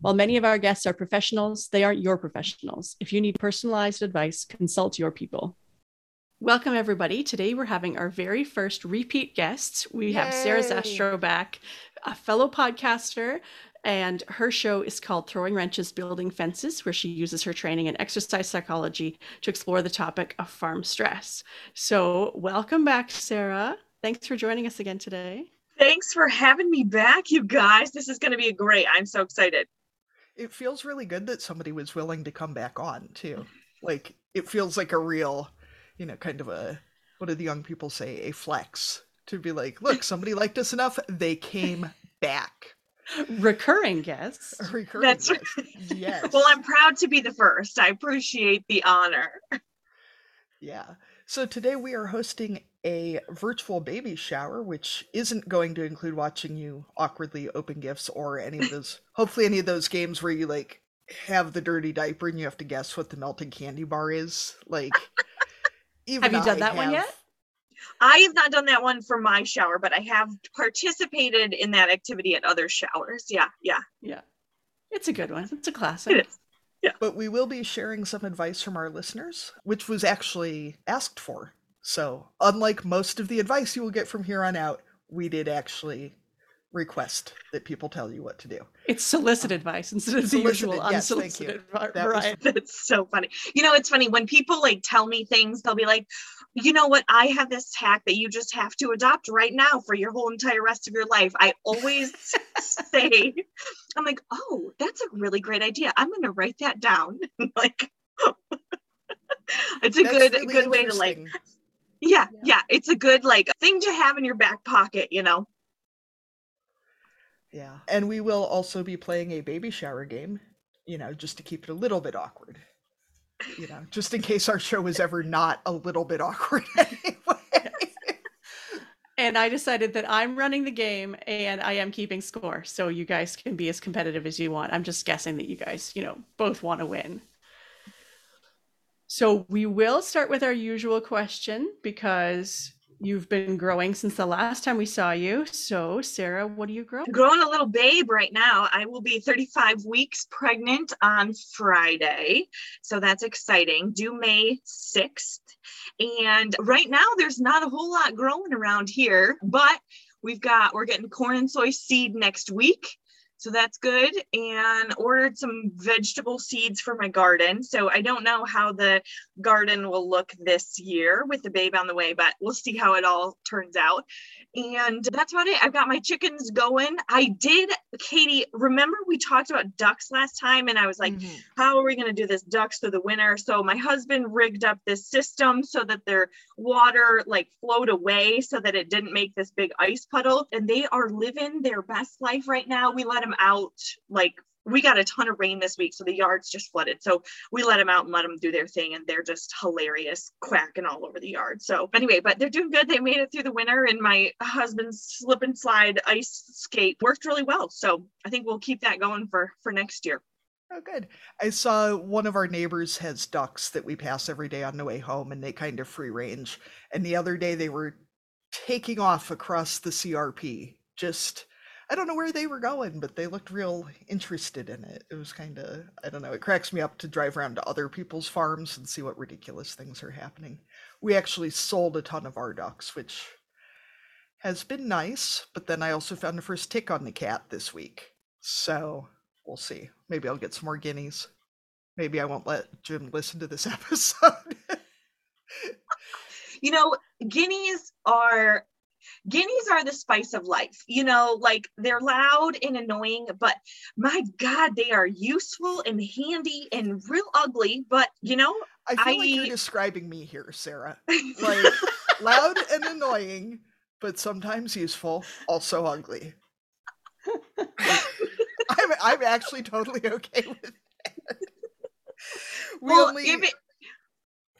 While many of our guests are professionals, they aren't your professionals. If you need personalized advice, consult your people. Welcome, everybody. Today we're having our very first repeat guests. We have Sarah Zastro back, a fellow podcaster, and her show is called Throwing Wrenches Building Fences, where she uses her training in exercise psychology to explore the topic of farm stress. So, welcome back, Sarah. Thanks for joining us again today. Thanks for having me back, you guys. This is going to be great. I'm so excited it feels really good that somebody was willing to come back on too. Like it feels like a real, you know, kind of a what do the young people say, a flex to be like, look, somebody liked us enough, they came back. Recurring guests. Recurring That's guests. Yes. well, I'm proud to be the first. I appreciate the honor. Yeah. So today we are hosting a virtual baby shower, which isn't going to include watching you awkwardly open gifts or any of those, hopefully, any of those games where you like have the dirty diaper and you have to guess what the melted candy bar is. Like, even have you done that have... one yet? I have not done that one for my shower, but I have participated in that activity at other showers. Yeah, yeah, yeah. It's a good one. It's a classic. It is. Yeah. But we will be sharing some advice from our listeners, which was actually asked for so, unlike most of the advice you will get from here on out, we did actually request that people tell you what to do. It's solicited advice instead of the usual yes, unsolicited advice. That right. That's so funny. You know, it's funny when people like tell me things, they'll be like, you know what? I have this hack that you just have to adopt right now for your whole entire rest of your life. I always say, I'm like, oh, that's a really great idea. I'm going to write that down. like, it's a that's good, really good way to like yeah, yeah, yeah. It's a good like thing to have in your back pocket, you know. Yeah. And we will also be playing a baby shower game, you know, just to keep it a little bit awkward. You know, just in case our show is ever not a little bit awkward anyway. and I decided that I'm running the game and I am keeping score. So you guys can be as competitive as you want. I'm just guessing that you guys, you know, both want to win. So we will start with our usual question because you've been growing since the last time we saw you. So, Sarah, what are you growing? Growing a little babe right now. I will be 35 weeks pregnant on Friday. So that's exciting. Due May 6th. And right now, there's not a whole lot growing around here, but we've got, we're getting corn and soy seed next week. So that's good. And ordered some vegetable seeds for my garden. So I don't know how the garden will look this year with the babe on the way, but we'll see how it all turns out. And that's about it. I've got my chickens going. I did, Katie, remember we talked about ducks last time? And I was like, mm-hmm. how are we going to do this ducks through the winter? So my husband rigged up this system so that their water like flowed away so that it didn't make this big ice puddle. And they are living their best life right now. We let them out like we got a ton of rain this week, so the yard's just flooded. So we let them out and let them do their thing, and they're just hilarious, quacking all over the yard. So anyway, but they're doing good. They made it through the winter, and my husband's slip and slide ice skate worked really well. So I think we'll keep that going for for next year. Oh, good. I saw one of our neighbors has ducks that we pass every day on the way home, and they kind of free range. And the other day they were taking off across the CRP, just I don't know where they were going, but they looked real interested in it. It was kind of, I don't know, it cracks me up to drive around to other people's farms and see what ridiculous things are happening. We actually sold a ton of our ducks, which has been nice, but then I also found the first tick on the cat this week. So we'll see. Maybe I'll get some more guineas. Maybe I won't let Jim listen to this episode. you know, guineas are guineas are the spice of life you know like they're loud and annoying but my god they are useful and handy and real ugly but you know i feel I, like you're describing me here sarah. Like loud and annoying but sometimes useful also ugly. I'm, I'm actually totally okay with that we well, only... if it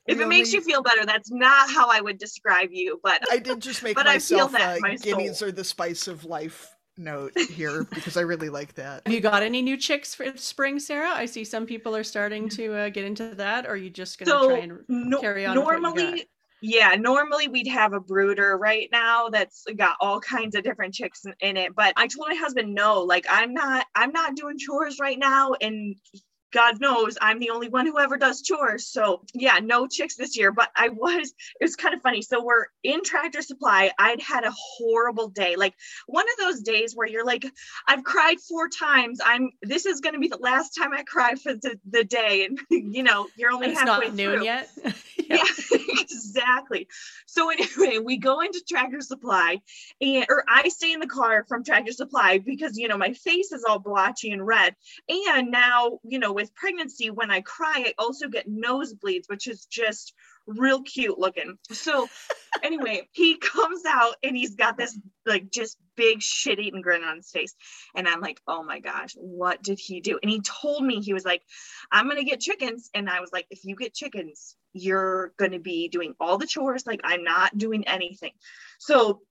if it makes you feel better, that's not how I would describe you. But I did just make But I feel myself that a in my guineas are the spice of life note here because I really like that. Have you got any new chicks for spring, Sarah? I see some people are starting to uh, get into that. Or are you just going to so try and no- carry on with what you got? normally, yeah, normally we'd have a brooder right now that's got all kinds of different chicks in, in it. But I told my husband, no, like I'm not, I'm not doing chores right now, and God knows I'm the only one who ever does chores. So yeah, no chicks this year. But I was, it was kind of funny. So we're in Tractor Supply. I'd had a horrible day, like one of those days where you're like, I've cried four times. I'm. This is going to be the last time I cry for the, the day, and you know, you're only It's halfway not noon through. yet. Yeah, exactly. So anyway, we go into Tractor Supply, and or I stay in the car from Tractor Supply because you know my face is all blotchy and red, and now you know with pregnancy, when I cry, I also get nosebleeds, which is just real cute looking. So anyway, he comes out and he's got this like just big shit eating grin on his face. And I'm like, oh my gosh, what did he do? And he told me, he was like, I'm gonna get chickens. And I was like, if you get chickens, you're gonna be doing all the chores. Like I'm not doing anything. So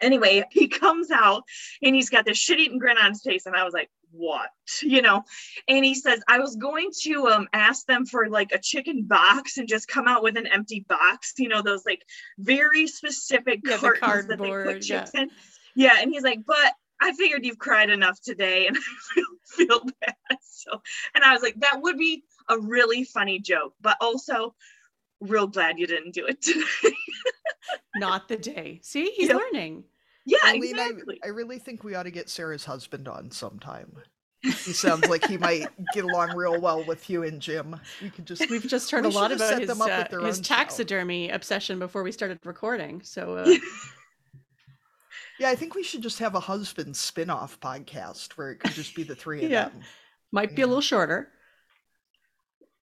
anyway, he comes out and he's got this shit eating grin on his face. And I was like, what? You know, and he says, I was going to um ask them for like a chicken box and just come out with an empty box, you know, those like very specific Yeah, the cartons that they put yeah. in. Yeah, and he's like, but I figured you've cried enough today and I feel, bad. So, and I was like, that would be a really funny joke, but also real glad you didn't do it today. not the day. See, he's Yeah. learning. Yeah, Arlene, I- exactly. I, really think we ought to get Sarah's husband on sometime. He sounds like he might get along real well with you and Jim. You could just We've just heard We a lot about set his, them up with uh, their his own show. taxidermy obsession before we started recording. So uh, Yeah, I think we should just have a husband spin-off podcast where it could just be the three of Yeah. them. might be a little shorter.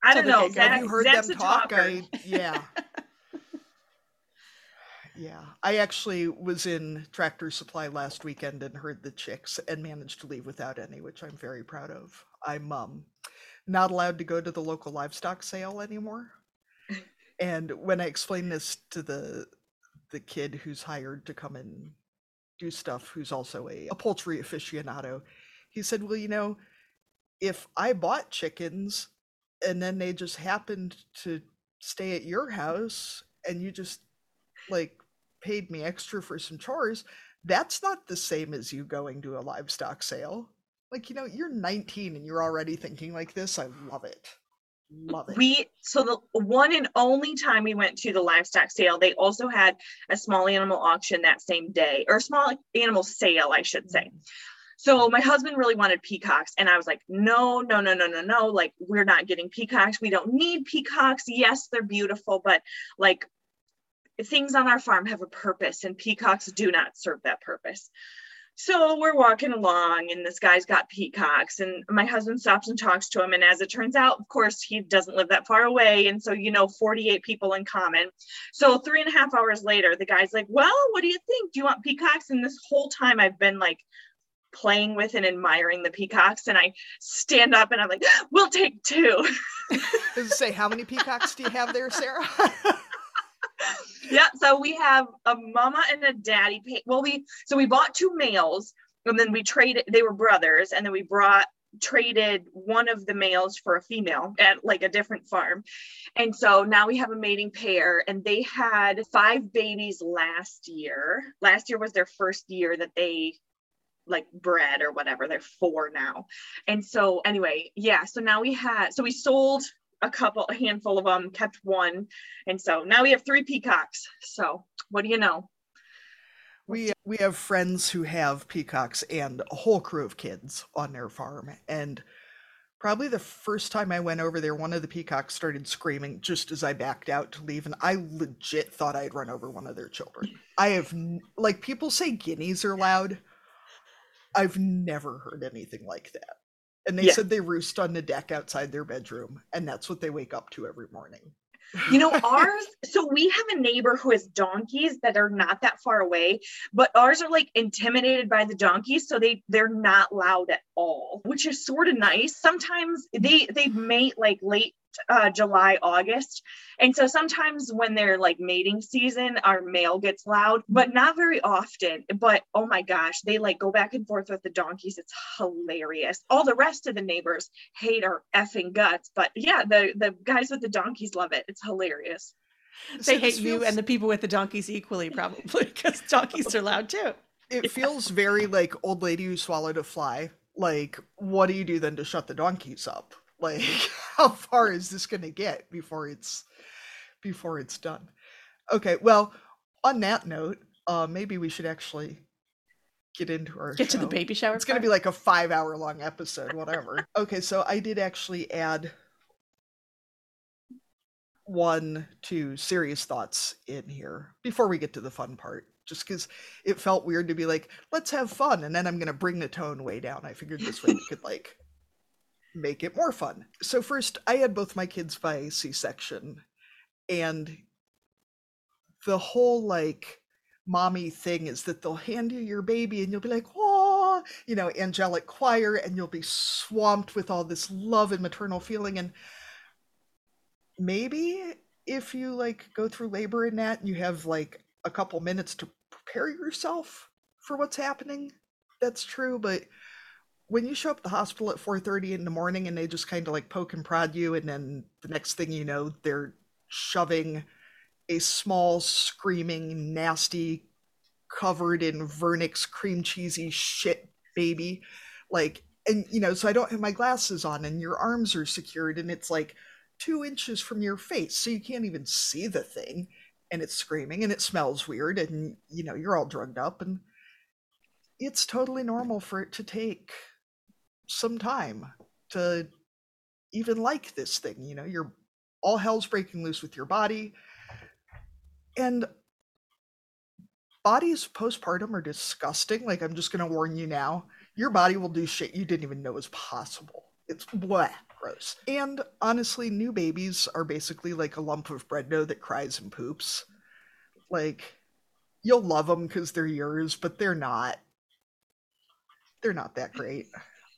I don't the know. get-go. Zach, Have you heard Zach's them talk? I, yeah. yeah. I actually was in Tractor Supply last weekend and heard the chicks and managed to leave without any, which I'm very proud of. I'm um not allowed to go to the local livestock sale anymore. And when I explained this to the the kid who's hired to come and do stuff, who's also a, a poultry aficionado, he said, Well, you know, if I bought chickens and then they just happened to stay at your house and you just like paid me extra for some chores, that's not the same as you going to a livestock sale. Like, you know, you're 19 and you're already thinking like this. I love it. Love it. We so the one and only time we went to the livestock sale, they also had a small animal auction that same day, or small animal sale, I should say. Mm-hmm. So my husband really wanted peacocks, and I was like, no, no, no, no, no, no. Like we're not getting peacocks. We don't need peacocks. Yes, they're beautiful, but like things on our farm have a purpose, and peacocks do not serve that purpose. So we're walking along, and this guy's got peacocks, and my husband stops and talks to him. And as it turns out, of course, he doesn't live that far away. And so, you know, 48 people in common. So three and a half hours later, the guy's like, Well, what do you think? Do you want peacocks? And this whole time I've been like, playing with and admiring the peacocks and I stand up and I'm like, we'll take two. Does it say how many peacocks do you have there, Sarah? yeah. So we have a mama and a daddy. Well, we so we bought two males and then we traded. They were brothers, and then we brought traded one of the males for a female at like a different farm. And so now we have a mating pair and they had five babies last year. Last year was their first year that they like bred or whatever. They're four now. And so anyway, yeah, so now we had so we sold a couple a handful of them, kept one. And so now we have three peacocks. So what do you know? we uh, we have friends who have peacocks and a whole crew of kids on their farm and probably the first time i went over there one of the peacocks started screaming just as i backed out to leave and i legit thought i'd run over one of their children i have like people say guineas are loud i've never heard anything like that and they Yeah. said they roost on the deck outside their bedroom and that's what they wake up to every morning You know, ours, so we have a neighbor who has donkeys that are not that far away, but ours are like intimidated by the donkeys, so they they're not loud at all, which is sort of nice. Sometimes they they mate like late uh, July, August. And so sometimes when they're like mating season, our male gets loud, but not very often. But oh my gosh, they like go back and forth with the donkeys. It's hilarious. All the rest of the neighbors hate our effing guts. But yeah, the, the guys with the donkeys love it. It's hilarious. They so hate you and the people with the donkeys equally, probably, because donkeys are loud too. It yeah. feels very like old lady who swallowed a fly. Like, what do you do then to shut the donkeys up? Like, how far is this going to get before it's before it's done? Okay, well, on that note, uh, maybe we should actually get into our get show. to the baby shower. It's going to be like a five hour long episode, whatever. okay, so I did actually add one, two serious thoughts in here before we get to the fun part. Just because it felt weird to be like, let's have fun, and then I'm gonna bring the tone way down. I figured this way we could like make it more fun. So first, I had both my kids by C-section, and the whole like mommy thing is that they'll hand you your baby and you'll be like, oh, you know, angelic choir, and you'll be swamped with all this love and maternal feeling. And maybe if you like go through labor in that, and you have like a couple minutes to prepare yourself for what's happening. That's true, but when you show up at the hospital at 4:30 in the morning and they just kind of like poke and prod you and then the next thing you know they're shoving a small screaming nasty covered in vernix cream cheesy shit baby like and you know so i don't have my glasses on and your arms are secured and it's like two inches from your face, so you can't even see the thing. And it's screaming and it smells weird, and you know, you're all drugged up, and it's totally normal for it to take some time to even like this thing. You know, you're all hell's breaking loose with your body. And bodies postpartum are disgusting. Like, I'm just going to warn you now. Your body will do shit you didn't even know was possible. It's blah gross. And honestly, new babies are basically like a lump of bread dough that cries and poops. Like, you'll love them because they're yours, but they're not. They're not that great.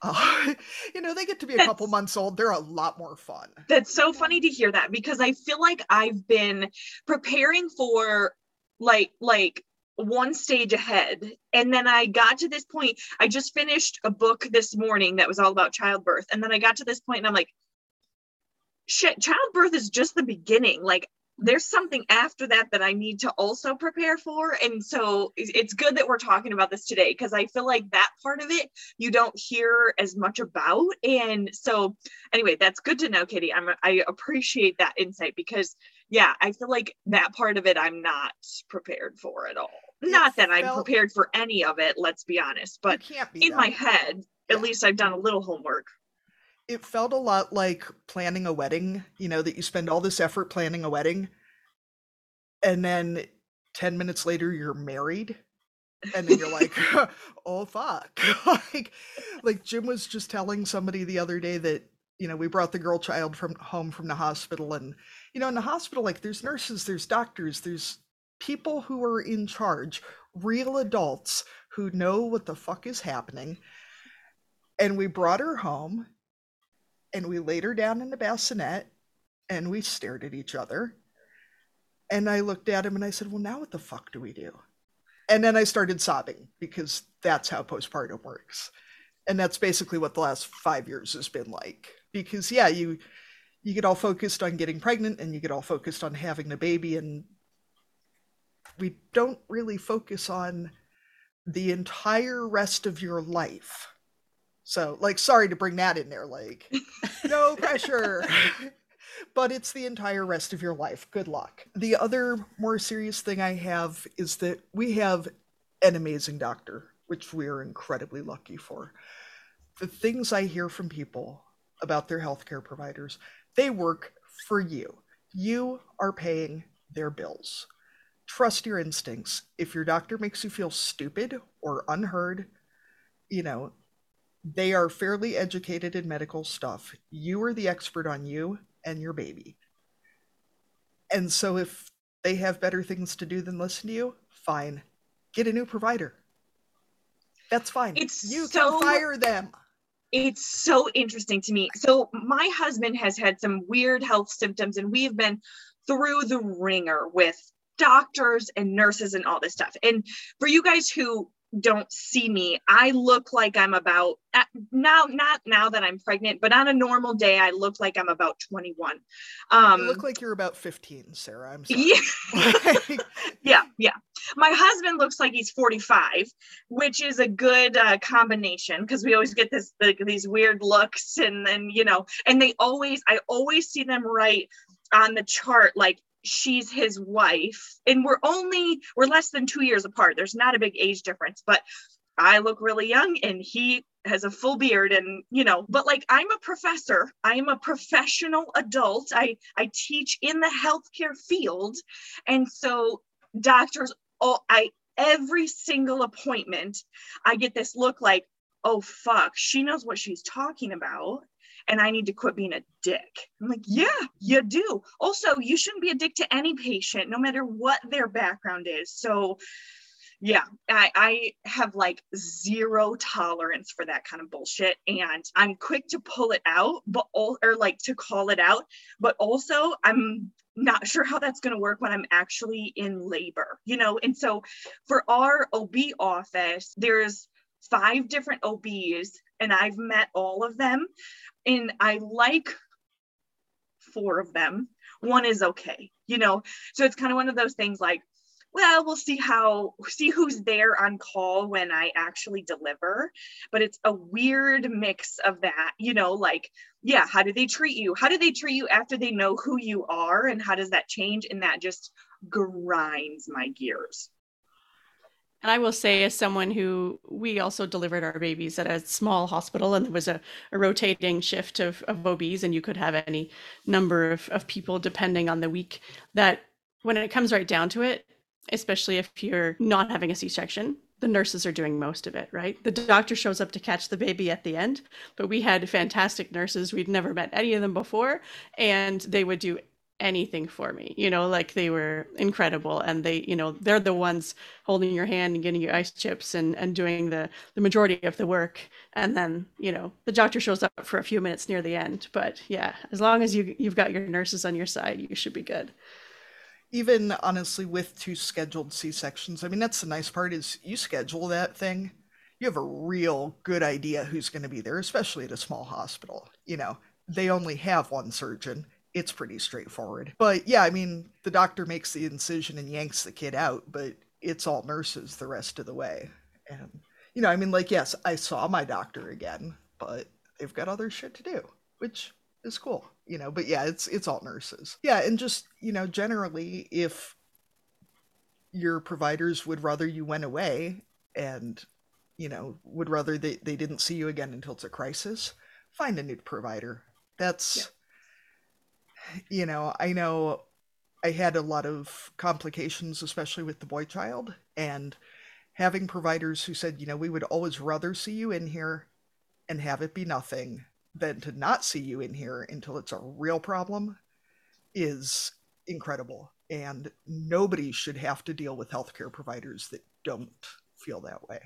Uh, you know, they get to be a that's, couple months old. They're a lot more fun. That's so funny to hear that because I feel like I've been preparing for like like one stage ahead. And then I got to this point. I just finished a book this morning that was all about childbirth. And then I got to this point and I'm like, shit, childbirth is just the beginning. Like, there's something after that that I need to also prepare for. And so it's good that we're talking about this today because I feel like that part of it you don't hear as much about. And so, anyway, that's good to know, Katie. I'm, I appreciate that insight because, yeah, I feel like that part of it I'm not prepared for at all not that I'm prepared for any of it, let's be honest, but be in my head, yeah. at least I've done a little homework. It felt a lot like planning a wedding, you know, that you spend all this effort planning a wedding and then 10 minutes later you're married and then you're like oh fuck like like jim was just telling somebody the other day that you know we brought the girl child from home from the hospital and you know in the hospital like there's nurses there's doctors there's people who are in charge, real adults who know what the fuck is happening. And we brought her home and we laid her down in the bassinet and we stared at each other. And I looked at him and I said, Well, now what the fuck do we do? And then I started sobbing because that's how postpartum works. And that's basically what the last five years has been like. Because yeah, you you get all focused on getting pregnant and you get all focused on having the baby and we don't really focus on the entire rest of your life. So, like, sorry to bring that in there, like, no pressure. but it's the entire rest of your life. Good luck. The other more serious thing I have is that we have an amazing doctor, which we are incredibly lucky for. The things I hear from people about their healthcare providers, they work for you. You are paying their bills trust your instincts. If your doctor makes you feel stupid or unheard, you know, they are fairly educated in medical stuff. You are the expert on you and your baby. And so if they have better things to do than listen to you, fine. Get a new provider. That's fine. It's you so... can fire them. it's so interesting to me. So my husband has had some weird health symptoms and we've been through the ringer with doctors and nurses and all this stuff. And for you guys who don't see me, I look like I'm about uh, now, not now that I'm pregnant, but on a normal day, I look like I'm about 21. Um, you look like you're about 15, Sarah. I'm sorry. Yeah. yeah, yeah. My husband looks like he's 45, which is a good uh, combination because we always get this the, these weird looks, and then you know, and they always, I always see them right on the chart like she's his wife. And we're only we're less than two years apart. There's not a big age difference but i look really young and he has a full beard and you know but like i'm a professor. I'm a professional adult. I i teach in the healthcare field. And so doctors all i every single appointment i get this look like oh fuck she knows what she's talking about and I need to quit being a dick. I'm like, yeah, you do. Also, you shouldn't be a dick to any patient, no matter what their background is. So, yeah, I, I have like zero tolerance for that kind of bullshit. And I'm quick to pull it out, but all, or like to call it out, but also I'm not sure how that's going to work when I'm actually in labor, you know? And so for our OB office, there's five different OBs and I've met all of them and I like four of them. One is okay, you know. So it's kind of one of those things like, well, we'll see how see who's there on call when I actually deliver. But it's a weird mix of that, you know, like, yeah, how do they treat you? How do they treat you after they know who you are? And how does that change? And that just grinds my gears. And I will say, as someone who we also delivered our babies at a small hospital, and there was a, a rotating shift of, of OBs, and you could have any number of, of people depending on the week, that when it comes right down to it, especially if you're not having a C section, the nurses are doing most of it, right? The doctor shows up to catch the baby at the end, but we had fantastic nurses. We'd never met any of them before, and they would do anything for me you know like they were incredible and they you know they're the ones holding your hand and getting you ice chips and and doing the the majority of the work and then you know the doctor shows up for a few minutes near the end but yeah as long as you you've got your nurses on your side you should be good. Even honestly with two scheduled c-sections i mean that's the nice part is you schedule that thing you have a real good idea who's going to be there especially at a small hospital you know? They only have one surgeon it's pretty straightforward. But yeah, I mean, the doctor makes the incision and yanks the kid out, but it's all nurses the rest of the way. And, you know, I mean, like, yes, I saw my doctor again, but they've got other shit to do, which is cool, you know, but yeah, it's, it's all nurses. Yeah. And just, you know, generally, if your providers would rather you went away and, you know, would rather they, they didn't see you again until it's a crisis, find a new provider. That's, yeah you know, I know I had a lot of complications, especially with the boy child, and having providers who said, you know, we would always rather see you in here and have it be nothing than to not see you in here until it's a real problem is incredible. And nobody should have to deal with healthcare providers that don't feel that way.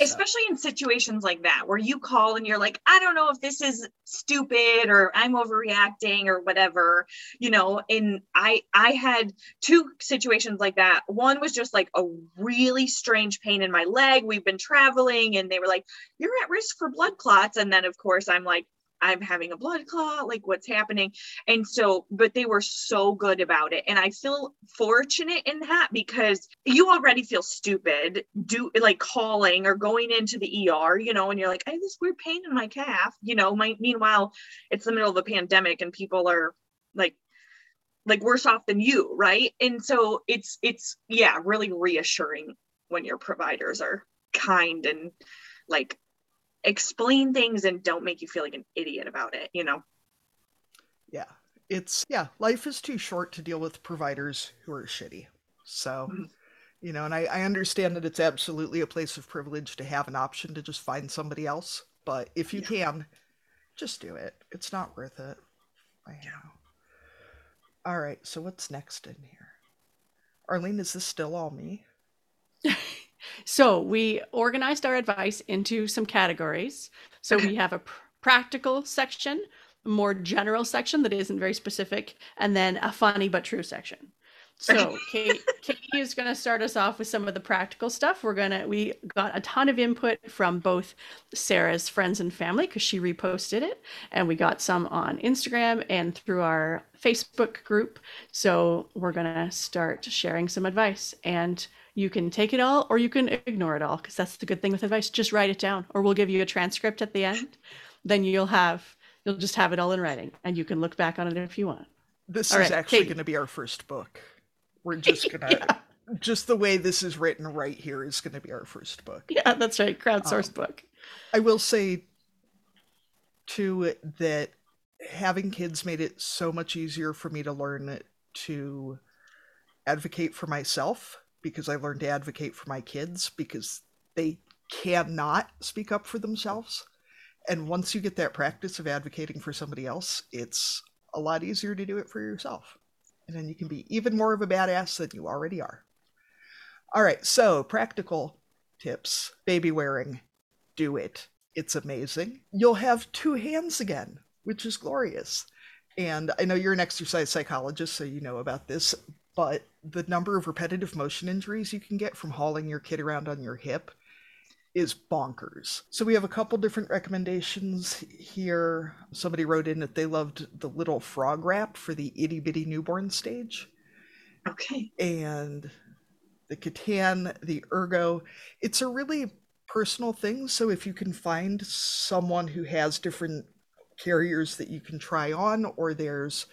Especially in situations like that where you call and you're like, I don't know if this is stupid or I'm overreacting or whatever, you know, and I I had two situations like that. One was just like a really strange pain in my leg. We've been traveling and they were like, You're at risk for blood clots. And then of course I'm like, I'm having a blood clot, like what's happening? And so, but they were so good about it. And I feel fortunate in that because you already feel stupid, do like calling or going into the ER, you know, and you're like, I have this weird pain in my calf, you know. My meanwhile, it's the middle of a pandemic and people are like like worse off than you, right? And so it's it's yeah, really reassuring when your providers are kind and like explain things and don't make you feel like an idiot about it, you know? Yeah. It's, yeah, life is too short to deal with providers who are shitty. So, mm-hmm. you know, and I, I understand that it's absolutely a place of privilege to have an option to just find somebody else. But if you yeah. can, just do it. It's not worth it. I know. All right. So what's next in here? Arlene, is this still all me? So we organized our advice into some categories. So we have a pr- practical section, a more general section that isn't very specific, and then a funny but true section. So Kate, Katie is going to start us off with some of the practical stuff. We're gonna we got a ton of input from both Sarah's friends and family because she reposted it, and we got some on Instagram and through our Facebook group. So we're gonna start sharing some advice, and you can take it all or you can ignore it all because that's the good thing with advice. Just write it down, or we'll give you a transcript at the end. Then you'll have you'll just have it all in writing, and you can look back on it if you want. This All is right, actually going to be our first book. We're just gonna Yeah. just the way this is written right here is going to be our first book. Yeah, that's right. Crowdsourced Um, book. I will say too that having kids made it so much easier for me to learn to advocate for myself because I learned to advocate for my kids because they cannot speak up for themselves. And once you get that practice of advocating for somebody else, it's a lot easier to do it for yourself. And then you can be even more of a badass than you already are. All right, so practical tips baby wearing do it. It's amazing. You'll have two hands again, which is glorious. And I know you're an exercise psychologist, so you know about this, but the number of repetitive motion injuries you can get from hauling your kid around on your hip is bonkers. So we have a couple different recommendations here. Somebody wrote in that they loved the little frog wrap for the itty bitty newborn stage Okay. and the K'tan, the Ergo. It's a really personal thing. So if you can find someone who has different carriers that you can try on, or there's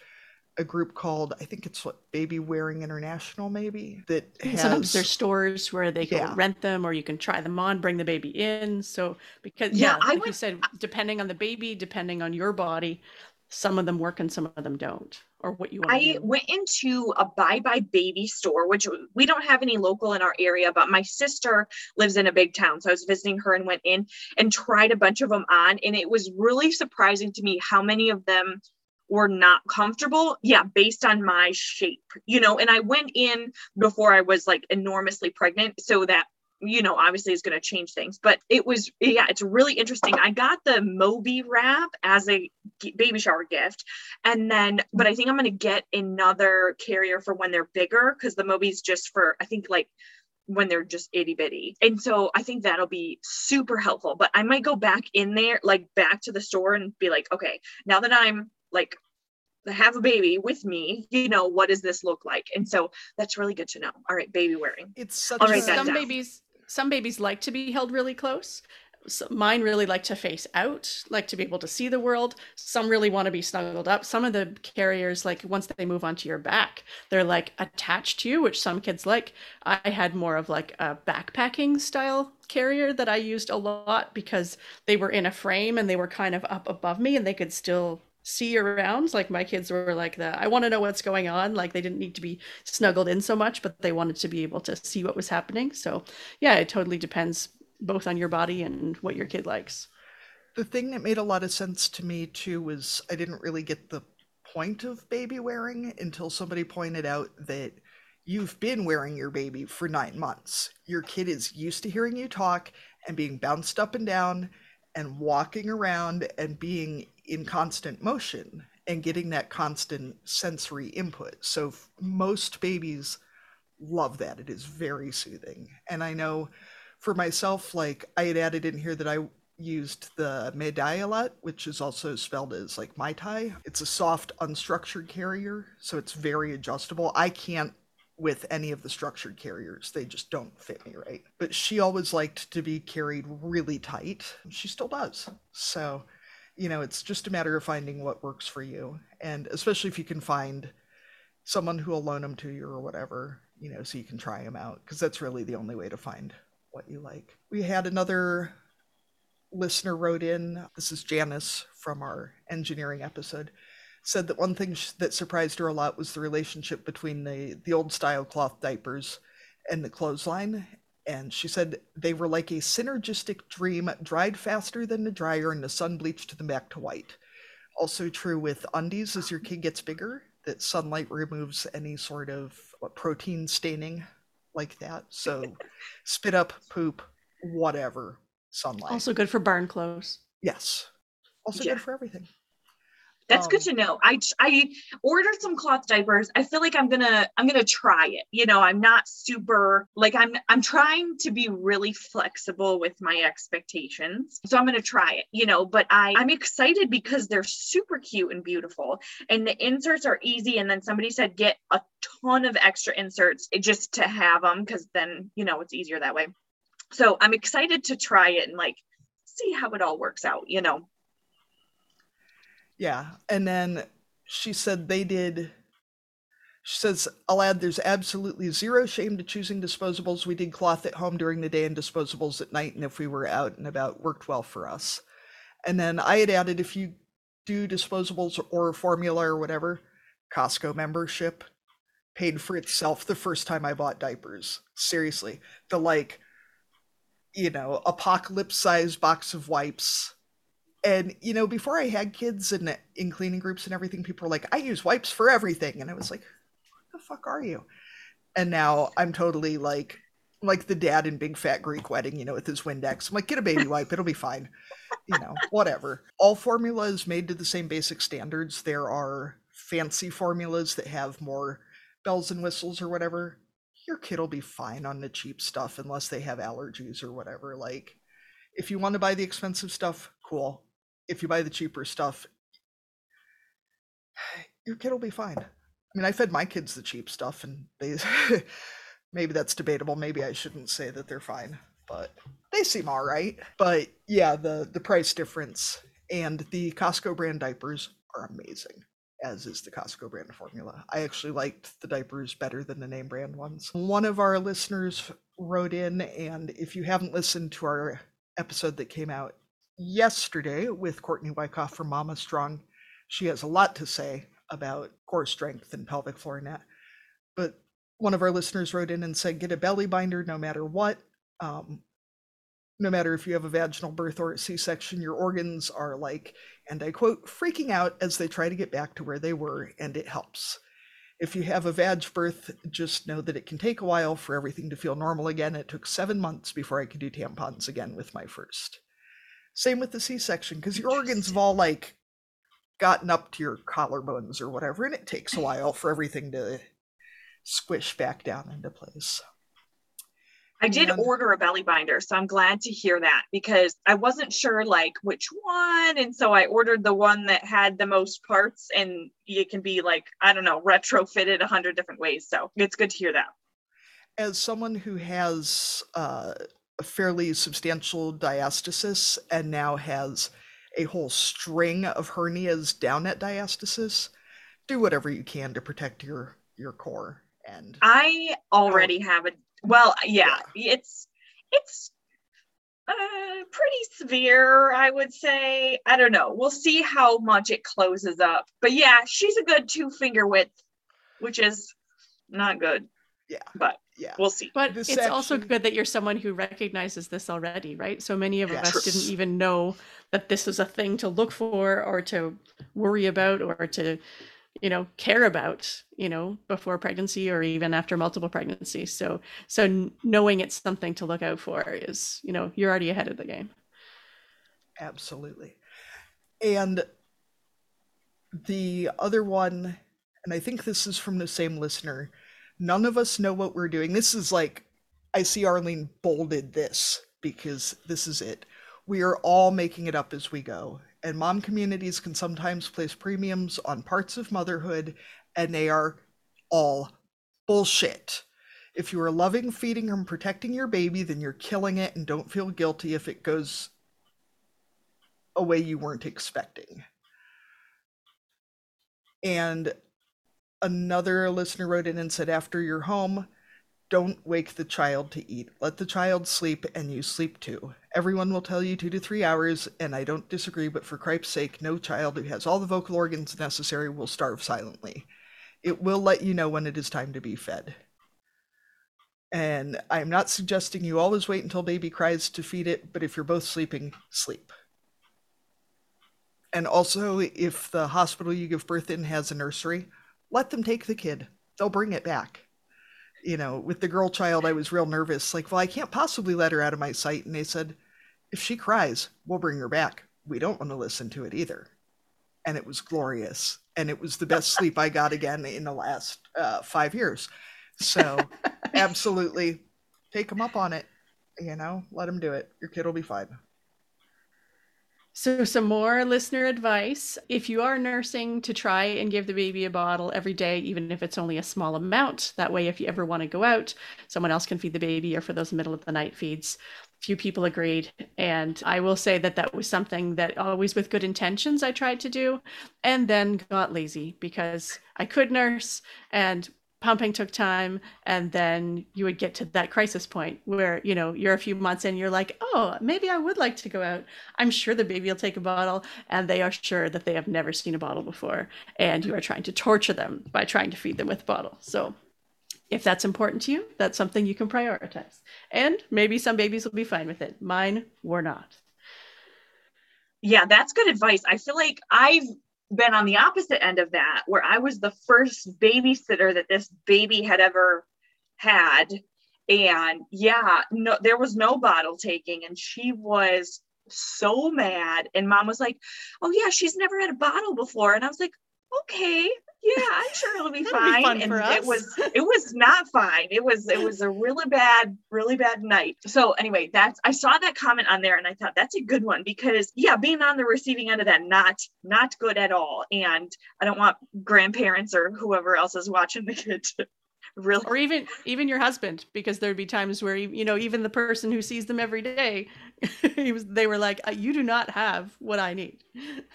a group called I think it's what Babywearing International, maybe that has. Sometimes there's stores where they can Yeah. rent them or you can try them on, bring the baby in. So because Yeah, yeah, I like you said, depending on the baby, depending on your body, some of them work and some of them don't, or what you want to I do. went into a buybuy BABY store, which we don't have any local in our area, but my sister lives in a big town. So I was visiting her and went in and tried a bunch of them on. And it was really surprising to me how many of them were not comfortable. Yeah, based on my shape, you know. And I went in before I was like enormously pregnant. So that you know, obviously is going to change things. But it was, yeah, it's really interesting. I got the Moby wrap as a baby shower gift. And then, but I think I'm going to get another carrier for when they're bigger because the Moby's just for, I think like when they're just itty bitty. And so I think that'll be super helpful. But I might go back in there, like back to the store and be like, okay, now that I'm like, have a baby with me, you know, what does this look like? And so that's really good to know. All right, baby wearing. It's such a some down. babies some babies like to be held really close so mine really like to face out like to be able to see the world some really want to be snuggled up some of the carriers like once they move onto your back they're like attached to you which some kids like i had more of like a backpacking style carrier that i used a lot because they were in a frame and they were kind of up above me and they could still see around. Like my kids were like the i want to know what's going on. Like they didn't need to be snuggled in so much but they wanted to be able to see what was happening. So yeah it totally depends both on your body and what your kid likes. The thing that made a lot of sense to me too was I didn't really get the point of baby wearing until somebody pointed out that you've been wearing your baby for nine months. Your kid is used to hearing you talk and being bounced up and down and walking around and being in constant motion and getting that constant sensory input. So f- most babies love that. It is very soothing. And I know for myself, like I had added in here that I used the Medalliolette, which is also spelled as like Mai Tai. It's a soft, unstructured carrier, so it's very adjustable. I can't with any of the structured carriers, they just don't fit me right. But she always liked to be carried really tight. She still does. So, you know, it's just a matter of finding what works for you. And especially if you can find someone who will loan them to you or whatever, you know, so you can try them out, because that's really the only way to find what you like. We had another listener wrote in. This is Janice from our engineering episode. Said that one thing that surprised her a lot was the relationship between the the old style cloth diapers and the clothesline. And she said they were like a synergistic dream, dried faster than the dryer, and the sun bleached them back to white. Also true with undies as your kid gets bigger, that sunlight removes any sort of protein staining like that. So spit up, poop, whatever, sunlight. Also good for barn clothes. yes. Also Yeah. good for everything. That's good Um, to know. I I ordered some cloth diapers. I feel like I'm gonna I'm gonna try it. You know, I'm not super like I'm I'm trying to be really flexible with my expectations. So I'm gonna try it. You know, but I I'm excited because they're super cute and beautiful, and the inserts are easy. And then somebody said get a ton of extra inserts just to have them because then you know it's easier that way. So I'm excited to try it and like see how it all works out. You know. Yeah. And then she said they did. She says, I'll add there's absolutely zero shame to choosing disposables. We did cloth at home during the day and disposables at night. And if we were out and about, worked well for us. And then I had added if you do disposables or formula or whatever, Costco membership paid for itself the first time I bought diapers. Seriously. The like, you know, apocalypse size box of wipes and you know before i had kids and in cleaning groups and everything people were like i use wipes for everything and i was like the fuck are you? And now i'm totally like like the dad in big fat greek wedding you know with his windex. I'm like get a baby wipe it'll be fine you know whatever. All formula is made to the same basic standards. There are fancy formulas that have more bells and whistles or whatever. Your kid will be fine on the cheap stuff unless they have allergies or whatever. Like if you want to buy the expensive stuff cool if you buy the cheaper stuff, your kid will be fine. I mean, I fed my kids the cheap stuff, and they maybe that's debatable. Maybe I shouldn't say that they're fine, but they seem all right. But yeah, the the price difference and the Costco brand diapers are amazing, as is the Costco brand formula. I actually liked the diapers better than the name brand ones. One of our listeners wrote in, and if you haven't listened to our episode that came out yesterday with Courtney Wyckoff from Mama Strong. She has a lot to say about core strength and pelvic floor net. But one of our listeners wrote in and said, get a belly binder no matter what. Um, no matter if you have a vaginal birth or a C section, your organs are like, and I quote, freaking out as they try to get back to where they were, and it helps. If you have a vag birth, just know that it can take a while for everything to feel normal again. It took seven months before I could do tampons again with my first. Same with the C-section, because your organs have all like gotten up to your collarbones or whatever, and it takes a while for everything to squish back down into place. I did And- order a belly binder, so I'm glad to hear that because I wasn't sure like which one. And so I ordered the one that had the most parts and it can be like, I don't know, retrofitted a hundred different ways. So it's good to hear that. As someone who has uh, a fairly substantial diastasis and now has a whole string of hernias down at diastasis, do whatever you can to protect your your core and I already have a well, yeah, it's it's uh pretty severe, I would say. I don't know. We'll see how much it closes up. But yeah, she's a good two finger width, which is not good. Yeah. But yeah. we'll see. But This it's also good that you're someone who recognizes this already, right? So many of Yeah. us True. didn't even know that this was a thing to look for or to worry about or to, you know, care about, you know, before pregnancy or even after multiple pregnancies. So so knowing it's something to look out for is, you know, you're already ahead of the game. Absolutely. And the other one, and I think this is from the same listener, none of us know what we're doing. This is like, I see Arlene bolded this because this is it. We are all making it up as we go. And mom communities can sometimes place premiums on parts of motherhood, and they are all bullshit. If you are loving, feeding, and protecting your baby, then you're killing it and don't feel guilty if it goes a way you weren't expecting. And another listener wrote in and said, after you're home, don't wake the child to eat. Let the child sleep and you sleep too. Everyone will tell you two to three hours, and I don't disagree, but for Cripe's sake, no child who has all the vocal organs necessary will starve silently. It will let you know when it is time to be fed. And I'm not suggesting you always wait until baby cries to feed it, but if you're both sleeping, sleep. And also, if the hospital you give birth in has a nursery, let them take the kid. They'll bring it back. you know, with the girl child, I was real nervous. Like, well, I can't possibly let her out of my sight. And they said, if she cries, we'll bring her back. We don't want to listen to it either. And it was glorious. And it was the best sleep I got again in the last uh, five years. So, absolutely take them up on it. You know, let them do it. Your kid will be fine. So, some more listener advice. If you are nursing, to try and give the baby a bottle every day, even if it's only a small amount. That way, if you ever want to go out, someone else can feed the baby, or for those middle of the night feeds. Few people agreed. And I will say that that was something that always with good intentions I tried to do, and then got lazy because I could nurse and pumping took time and then you would get to that crisis point where you know you're a few months in you're like oh maybe i would like to go out. I'm sure the baby will take a bottle and they are sure that they have never seen a bottle before and you are trying to torture them by trying to feed them with a bottle so if that's important to you that's something you can prioritize and maybe some babies will be fine with it. Mine were not. Yeah that's good advice. I feel like i've been on the opposite end of that, where I was the first babysitter that this baby had ever had. And yeah, no, there was no bottle taking, and she was so mad. And mom was like, Oh, yeah, she's never had a bottle before. And I was like, Okay, yeah, I'm sure it'll be fine. Be and it was it was not fine. It was it was a really bad, really bad night. So anyway, that's I saw that comment on there and I thought that's a good one because yeah, being on the receiving end of that, not not good at all. And I don't want grandparents or whoever else is watching the kid to really or even even your husband because there'd be times where you know even the person who sees them every day he was they were like uh, you do not have what i need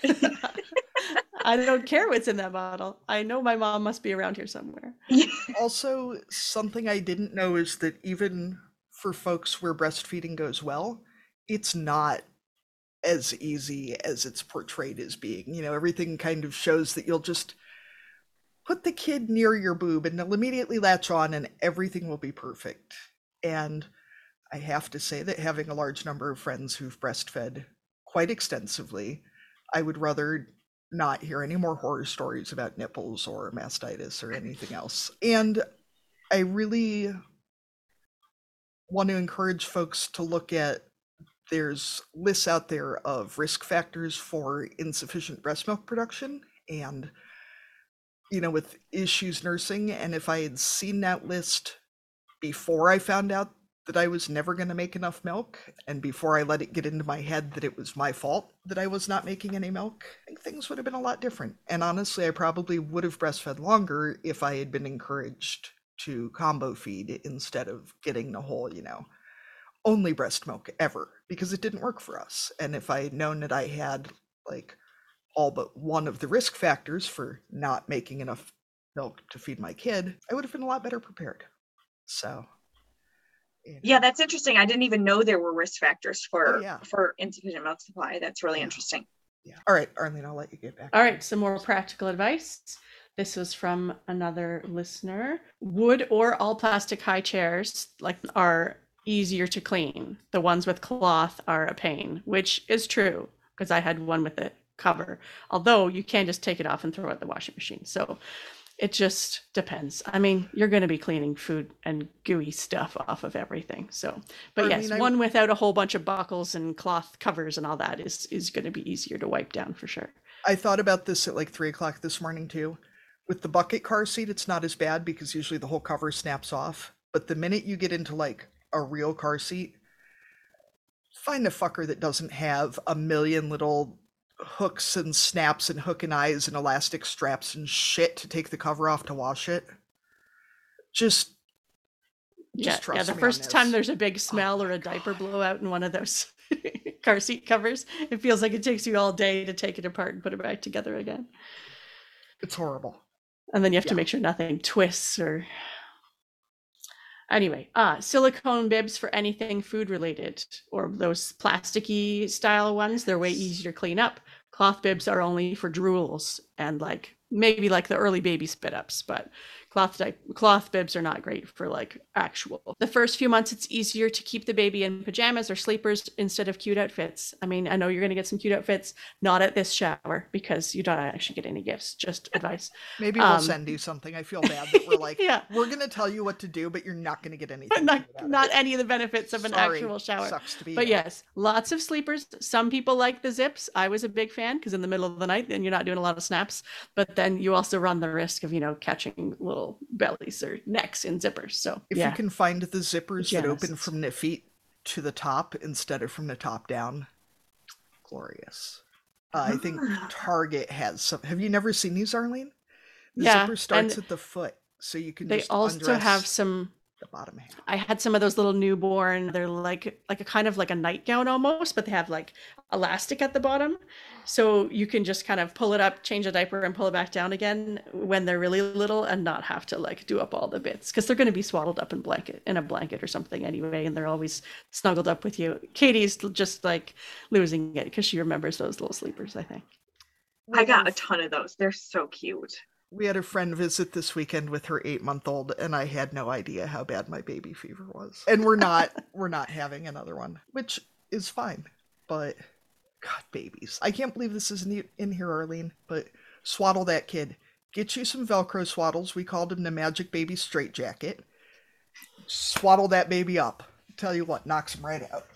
I don't care what's in that bottle. I know my mom must be around here somewhere. also, something I didn't know is that even for folks where breastfeeding goes well, it's not as easy as it's portrayed as being. You know, everything kind of shows that you'll just put the kid near your boob and they'll immediately latch on and everything will be perfect. And I have to say that having a large number of friends who've breastfed quite extensively, I would rather not hear any more horror stories about nipples or mastitis or anything else. And I really want to encourage folks to look at there's lists out there of risk factors for insufficient breast milk production and you know with issues nursing and if i had seen that list before i found out that I was never going to make enough milk. And before I let it get into my head that it was my fault that I was not making any milk, things would have been a lot different. And honestly, I probably would have breastfed longer if I had been encouraged to combo feed instead of getting the whole, you know, only breast milk ever because it didn't work for us. And if I had known that I had like all but one of the risk factors for not making enough milk to feed my kid, I would have been a lot better prepared. So yeah, that's interesting. I didn't even know there were risk factors for Oh, yeah. for insufficient milk supply. That's really Yeah. interesting. Yeah. All right, Arlene, I'll let you get back. All right, some more practical advice. This was from another listener. Wood or all plastic high chairs like are easier to clean. The ones with cloth are a pain, which is true because I had one with a cover. Although you can just take it off and throw it in the washing machine. So it just depends. I mean, you're going to be cleaning food and gooey stuff off of everything. So, but I yes, mean, I- one without a whole bunch of buckles and cloth covers and all that is is going to be easier to wipe down for sure. I thought about this at like three o'clock this morning too. With the bucket car seat, it's not as bad because usually the whole cover snaps off. But the minute you get into like a real car seat, find a fucker that doesn't have a million little hooks and snaps and hook and eyes and elastic straps and shit to take the cover off to wash it. Just Yeah, Just yeah. trust The first time there's a big smell or a diaper oh, blowout in one of those car seat covers, it feels like it takes you all day to take it apart and put it back together again. it's horrible. And then you have to make sure nothing twists or. Anyway, uh, silicone bibs for anything food related or those plasticky style ones, they're way easier to clean up. Cloth bibs are only for drools and like maybe like the early baby spit ups, but cloth di- cloth bibs are not great for like actual. The first few months, it's easier to keep the baby in pajamas or sleepers instead of cute outfits. I mean, I know you're going to get some cute outfits, not at this shower because you don't actually get any gifts. Just advice. Maybe we'll Um, send you something. I feel bad that we're like, Yeah. we're gonna tell you what to do, but you're not gonna get anything. not good out of not any of the benefits of an Sorry, actual shower. Sucks to be. But yes, lots of sleepers. Some people like the zips. I was a big fan because in the middle of the night, then you're not doing a lot of snaps. But then you also run the risk of you know catching little bellies or necks in zippers. So if yeah, you can find the zippers that open from the feet to the top instead of from the top down, glorious. Uh, I think. Target has some. Have you never seen these, Arlene? The Yeah, zipper starts at the foot, so you can they just also undress have some. The bottom half. I had some of those little newborn. They're like like a kind of like a nightgown almost, but they have like elastic at the bottom, so you can just kind of pull it up, change a diaper, and pull it back down again when they're really little, and not have to like do up all the bits because they're going to be swaddled up in blanket in a blanket or something anyway, and they're always snuggled up with you. Katie's just like losing it because she remembers those little sleepers. I think. I got a ton of those. They're so cute. We had a friend visit this weekend with her eight month old, and I had no idea how bad my baby fever was. And we're not we're not having another one, which is fine. But God, babies! I can't believe this isn't in here, Arlene. But swaddle that kid. Get you some Velcro swaddles. We called him the Magic Baby Straight Jacket. Swaddle that baby up. Tell you what, knocks him right out.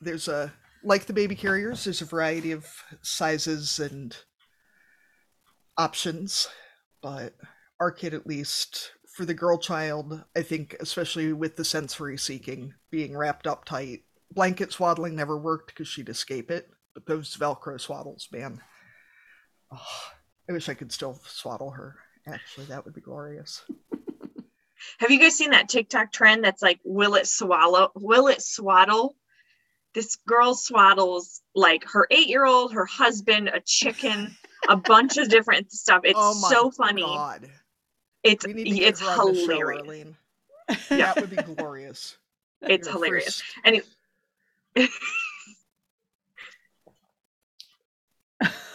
There's a like the baby carriers. There's a variety of sizes and options but our kid at least for the girl child i think especially with the sensory seeking being wrapped up tight blanket swaddling never worked because she'd escape it but those velcro swaddles man oh, i wish i could still swaddle her actually that would be glorious Have you guys seen that TikTok trend that's like, will it swallow? Will it swaddle? This girl swaddles like her eight year old, her husband, a chicken, a bunch of different stuff. It's oh my so funny. god It's we need to get it's her on the show, hilarious. Yeah. that would be glorious It's Your hilarious. first- And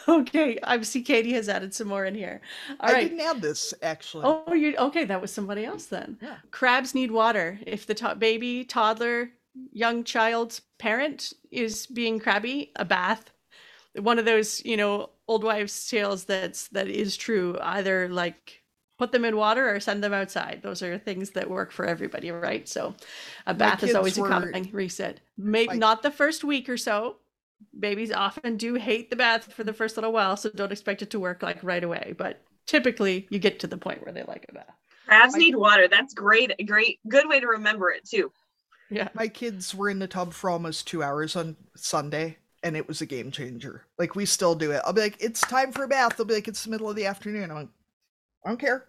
Okay, I see Katie has added some more in here. All i right. didn't add this actually Oh, you okay? That was somebody else then. Yeah. Crabs need water. If the to- baby, toddler, young child's parent is being crabby, a bath. One of those, you know, old wives' tales that's that is true. Either like put them in water or send them outside. Those are things that work for everybody, right? So, a bath is kids always were- a common reset. Maybe My- not the first week or so. Babies often do hate the bath for the first little while, so don't expect it to work like right away. But typically, you get to the point where they like a bath. crabs need water. That's great. Great. Good way to remember it too. Yeah. My kids were in the tub for almost two hours on Sunday, and it was a game changer. Like we still do it. I'll be like, "It's time for a bath." They'll be like, "It's the middle of the afternoon." I'm like, "I don't care."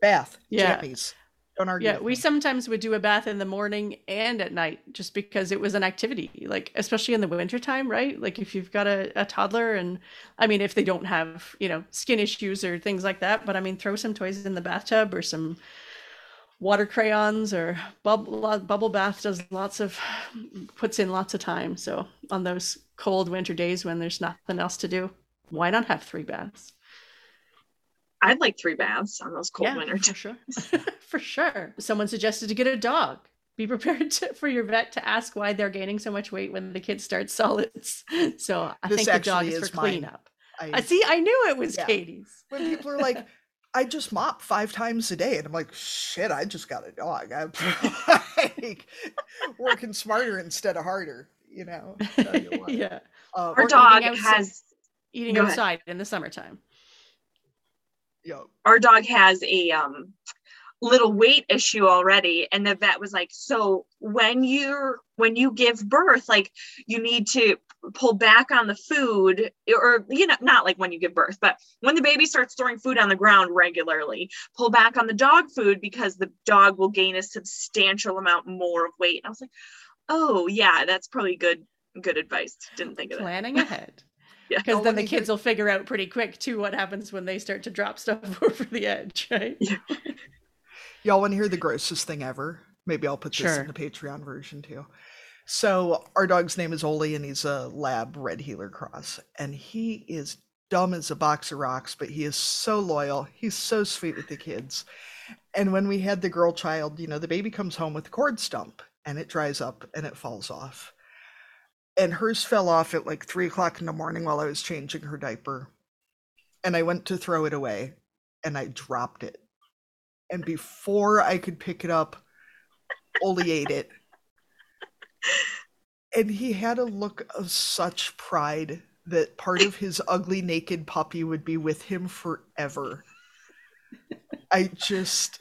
Bath. Yeah. Jammies. Don't argue. Yeah, we me. sometimes would do a bath in the morning and at night just because it was an activity, like especially in the wintertime, right? Like if you've got a, a toddler and I mean if they don't have, you know, skin issues or things like that, but I mean throw some toys in the bathtub or some water crayons or bubble bubble bath does lots of puts in lots of time. So on those cold winter days when there's nothing else to do, why not have three baths? I'd like three baths on those cold winter For sure. for sure. Someone suggested to get a dog. Be prepared to, for your vet to ask why they're gaining so much weight when the kid starts solids. So I This think the dog is is for mine. cleanup. I, I see. I knew it was Yeah. Katie's. when people are like, "I just mop five times a day," and I'm like, "Shit, I just got a dog." I'm like, working smarter instead of harder. You know. Tell you yeah. Uh, Our dog eating outside. has Eating Go ahead. outside in the summertime. yo, our dog has a um little weight issue already and the vet was like so when you're when you give birth like you need to pull back on the food or you know not like when you give birth but when the baby starts throwing food on the ground regularly pull back on the dog food because the dog will gain a substantial amount more of weight and i was like oh yeah that's probably good good advice didn't think of that Planning ahead. Yeah. Because Oh, then the they kids will figure out pretty quick too what happens when they start to drop stuff over the edge, right? yeah. Y'all want to hear the grossest thing ever? Maybe I'll put this Sure. in the Patreon version too. So our dog's name is Oli, and he's a lab red heeler cross, and he is dumb as a box of rocks, but he is so loyal. He's so sweet with the kids. And when we had the girl child, you know, the baby comes home with a cord stump and it dries up and it falls off. And hers fell off at like three o'clock in the morning while I was changing her diaper. And I went to throw it away and I dropped it. And before I could pick it up, Oli ate it. And he had a look of such pride that part of his ugly naked puppy would be with him forever. I just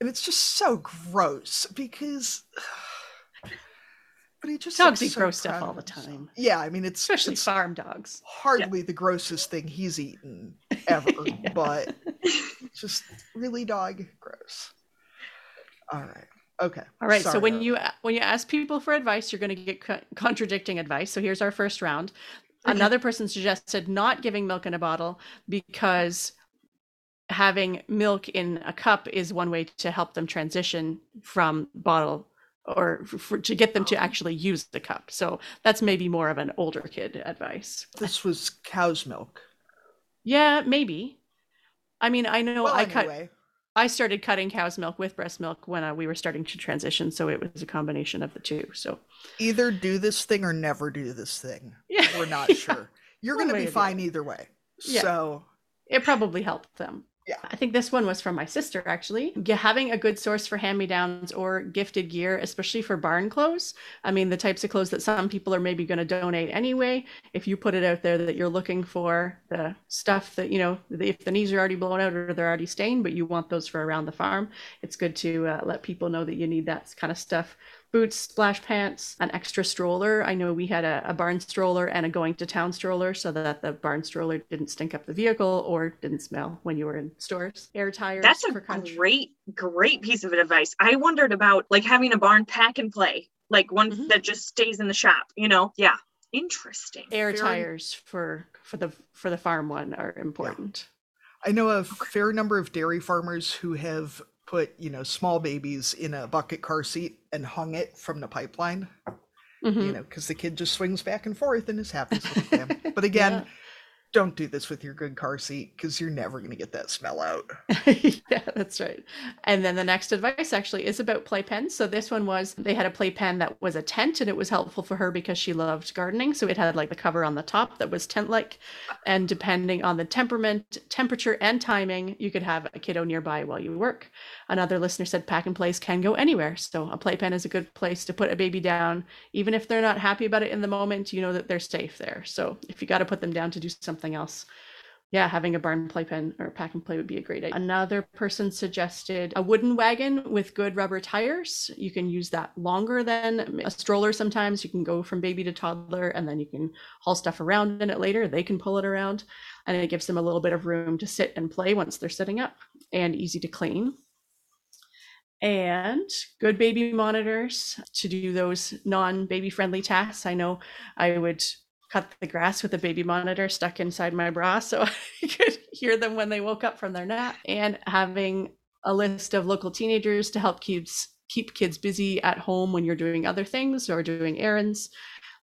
and it's just so gross because but he just Dogs eat so gross stuff all the time. Yeah, I mean it's Especially it's farm dogs. hardly the grossest thing he's eaten ever, Yeah. but just really dog gross. All right. Okay. All right. so when you uh, when you ask people for advice, you're going to get co- contradicting advice. So here's our first round. Another person suggested not giving milk in a bottle because having milk in a cup is one way to help them transition from bottle or for, to get them to Oh. actually use the cup. So that's maybe more of an older kid advice. this was cow's milk. Yeah, maybe. I mean, I know well, I cut anyway, I started cutting cow's milk with breast milk when uh, we were starting to transition, so it was a combination of the two. So either do this thing or never do this thing. yeah, We're not Yeah. sure. You're going to be or the other. fine either way. Yeah. So it probably helped them. Yeah. I think this one was from my sister actually. Having a good source for hand me downs or gifted gear, especially for barn clothes. I mean, the types of clothes that some people are maybe going to donate anyway. If you put it out there that you're looking for the stuff that, you know, if the knees are already blown out or they're already stained, but you want those for around the farm, it's good to uh, let people know that you need that kind of stuff. Boots, splash pants, an extra stroller. I know we had a, a barn stroller and a going to town stroller so that the barn stroller didn't stink up the vehicle or didn't smell when you were in stores. Air tires. That's a for great, great piece of advice. I wondered about like having a barn pack and play, like one Mhm. that just stays in the shop, you know? Yeah. Interesting. air Very- tires for for the for the farm one are important. I know a fair number of dairy farmers who have put, you know, small babies in a bucket car seat and hung it from the pipeline, Mhm. you know, because the kid just swings back and forth and is happy as a clam. But again, Yeah. Don't do this with your good car seat because you're never going to get that smell out. yeah, that's right. And then the next advice actually is about playpens. So this one was they had a playpen that was a tent and it was helpful for her because she loved gardening. So it had like the cover on the top that was tent like. And depending on the temperament, temperature, and timing, you could have a kiddo nearby while you work. Another listener said pack and plays can go anywhere. So a playpen is a good place to put a baby down. Even if they're not happy about it in the moment, you know that they're safe there. So if you got to put them down to do something else, yeah, having a barn playpen or pack and play would be a great idea. Another person suggested a wooden wagon with good rubber tires. You can use that longer than a stroller sometimes. You can go from baby to toddler and then you can haul stuff around in it later. They can pull it around and it gives them a little bit of room to sit and play once they're sitting up and easy to clean. And good baby monitors to do those non baby friendly tasks. I know I would cut the grass with a baby monitor stuck inside my bra so I could hear them when they woke up from their nap. And having a list of local teenagers to help kids keep kids busy at home when you're doing other things or doing errands.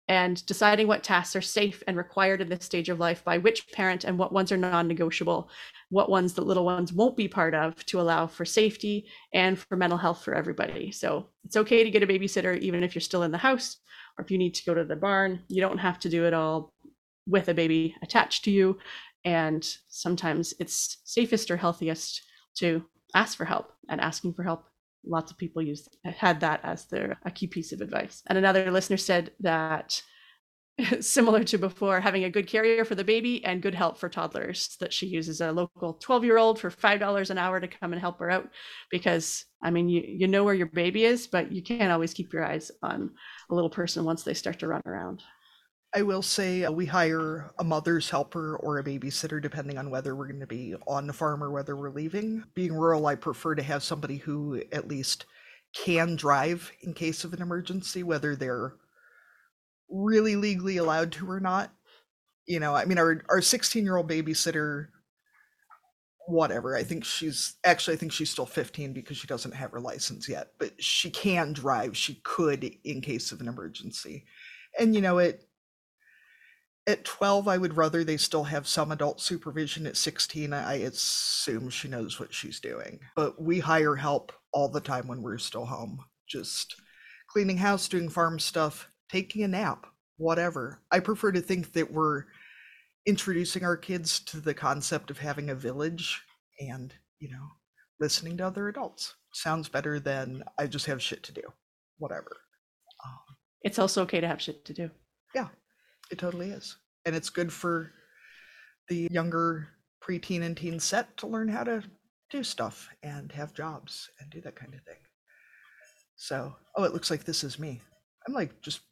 And deciding what tasks are safe and required in this stage of life by which parent and what ones are non negotiable, what ones the little ones won't be part of to allow for safety and for mental health for everybody. So it's okay to get a babysitter even if you're still in the house or if you need to go to the barn. You don't have to do it all with a baby attached to you. And sometimes it's safest or healthiest to ask for help and asking for help. Lots of people use had that as their a key piece of advice. And another listener said that similar to before, having a good carrier for the baby and good help for toddlers. That she uses a local 12 year old for $5 an hour to come and help her out. Because, I mean, you, you know where your baby is, but you can't always keep your eyes on a little person once they start to run around. I will say uh, we hire a mother's helper or a babysitter depending on whether we're going to be on the farm or whether we're leaving. Being rural, I prefer to have somebody who at least can drive in case of an emergency, whether they're really legally allowed to or not. You know, I mean, our our 16 year old babysitter, whatever. I think she's actually I think she's still 15 because she doesn't have her license yet, but she can drive. She could in case of an emergency, and you know it At 12, I would rather they still have some adult supervision. At 16, I assume she knows what she's doing. But we hire help all the time when we're still home, just cleaning house, doing farm stuff, taking a nap, whatever. I prefer to think that we're introducing our kids to the concept of having a village and, you know, listening to other adults. Sounds better than I just have shit to do, whatever. Um, It's also okay to have shit to do. It totally is. And it's good for the younger preteen and teen set to learn how to do stuff and have jobs and do that kind of thing. So, oh, it looks like this is me. I'm like just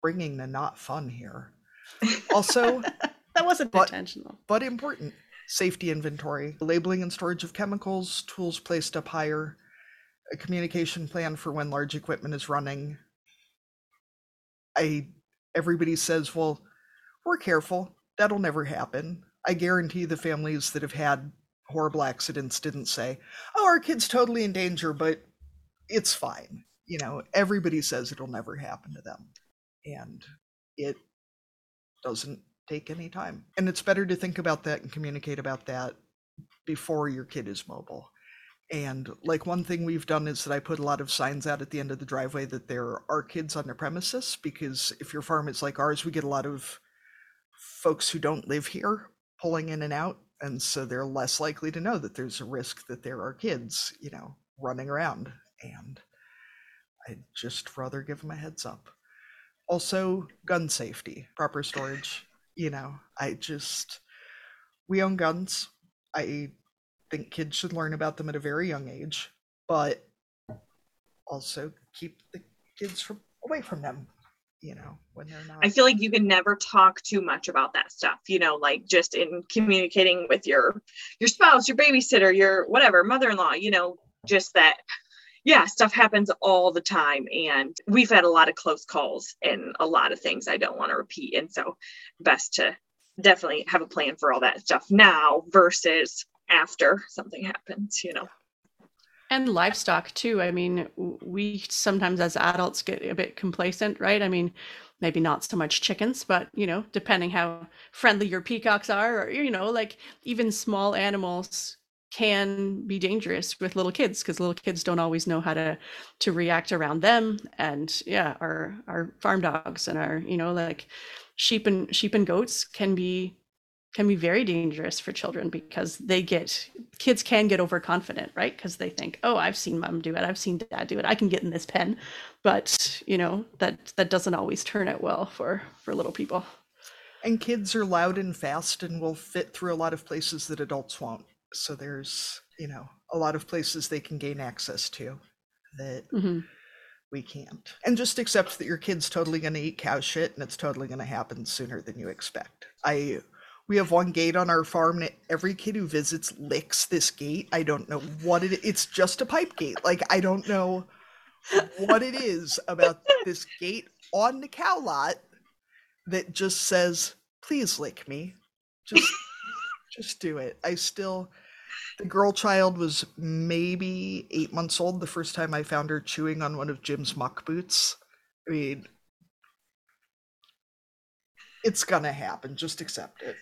bringing the not fun here. Also, That wasn't But- intentional. but important safety inventory, labeling and storage of chemicals, tools placed up higher, a communication plan for when large equipment is running. I everybody says, well, we're careful. That'll never happen. I guarantee the families that have had horrible accidents didn't say, oh, our kid's totally in danger, but it's fine. You know, everybody says it'll never happen to them. And it doesn't take any time. And it's better to think about that and communicate about that before your kid is mobile. And like one thing we've done is that I put a lot of signs out at the end of the driveway that there are kids on the premises because if your farm is like ours, we get a lot of folks who don't live here pulling in and out. And so they're less likely to know that there's a risk that there are kids, you know, running around. And I'd just rather give them a heads up. Also, gun safety, proper storage. You know, I just, we own guns. I think kids should learn about them at a very young age, but also keep the kids from away from them, you know, when they're not. I feel like you can never talk too much about that stuff, you know, like just in communicating with your your spouse, your babysitter, your whatever, mother-in-law, you know, just that yeah, stuff happens all the time and we've had a lot of close calls and a lot of things I don't want to repeat and so best to definitely have a plan for all that stuff now versus after something happens, you know. and livestock too i mean we sometimes as adults get a bit complacent right i mean maybe not so much chickens but you know depending how friendly your peacocks are or you know like even small animals can be dangerous with little kids because little kids don't always know how to to react around them and yeah our our farm dogs and our you know like sheep and sheep and goats can be can be very dangerous for children because they get kids can get overconfident right because they think oh i've seen mom do it i've seen dad do it i can get in this pen but you know that that doesn't always turn out well for for little people And kids are loud and fast and will fit through a lot of places that adults won't. So there's, you know, a lot of places they can gain access to that hmm we can't. And just accept that your kid's totally going to eat cow shit and it's totally going to happen sooner than you expect. I we have one gate on our farm that every kid who visits licks this gate. I don't know what it it's just a pipe gate. Like I don't know what it is about this gate on the cow lot that just says, "Please lick me." Just just do it. I still the girl child was maybe eight months old the first time I found her chewing on one of Jim's muck boots. I mean, it's gonna happen. Just accept it.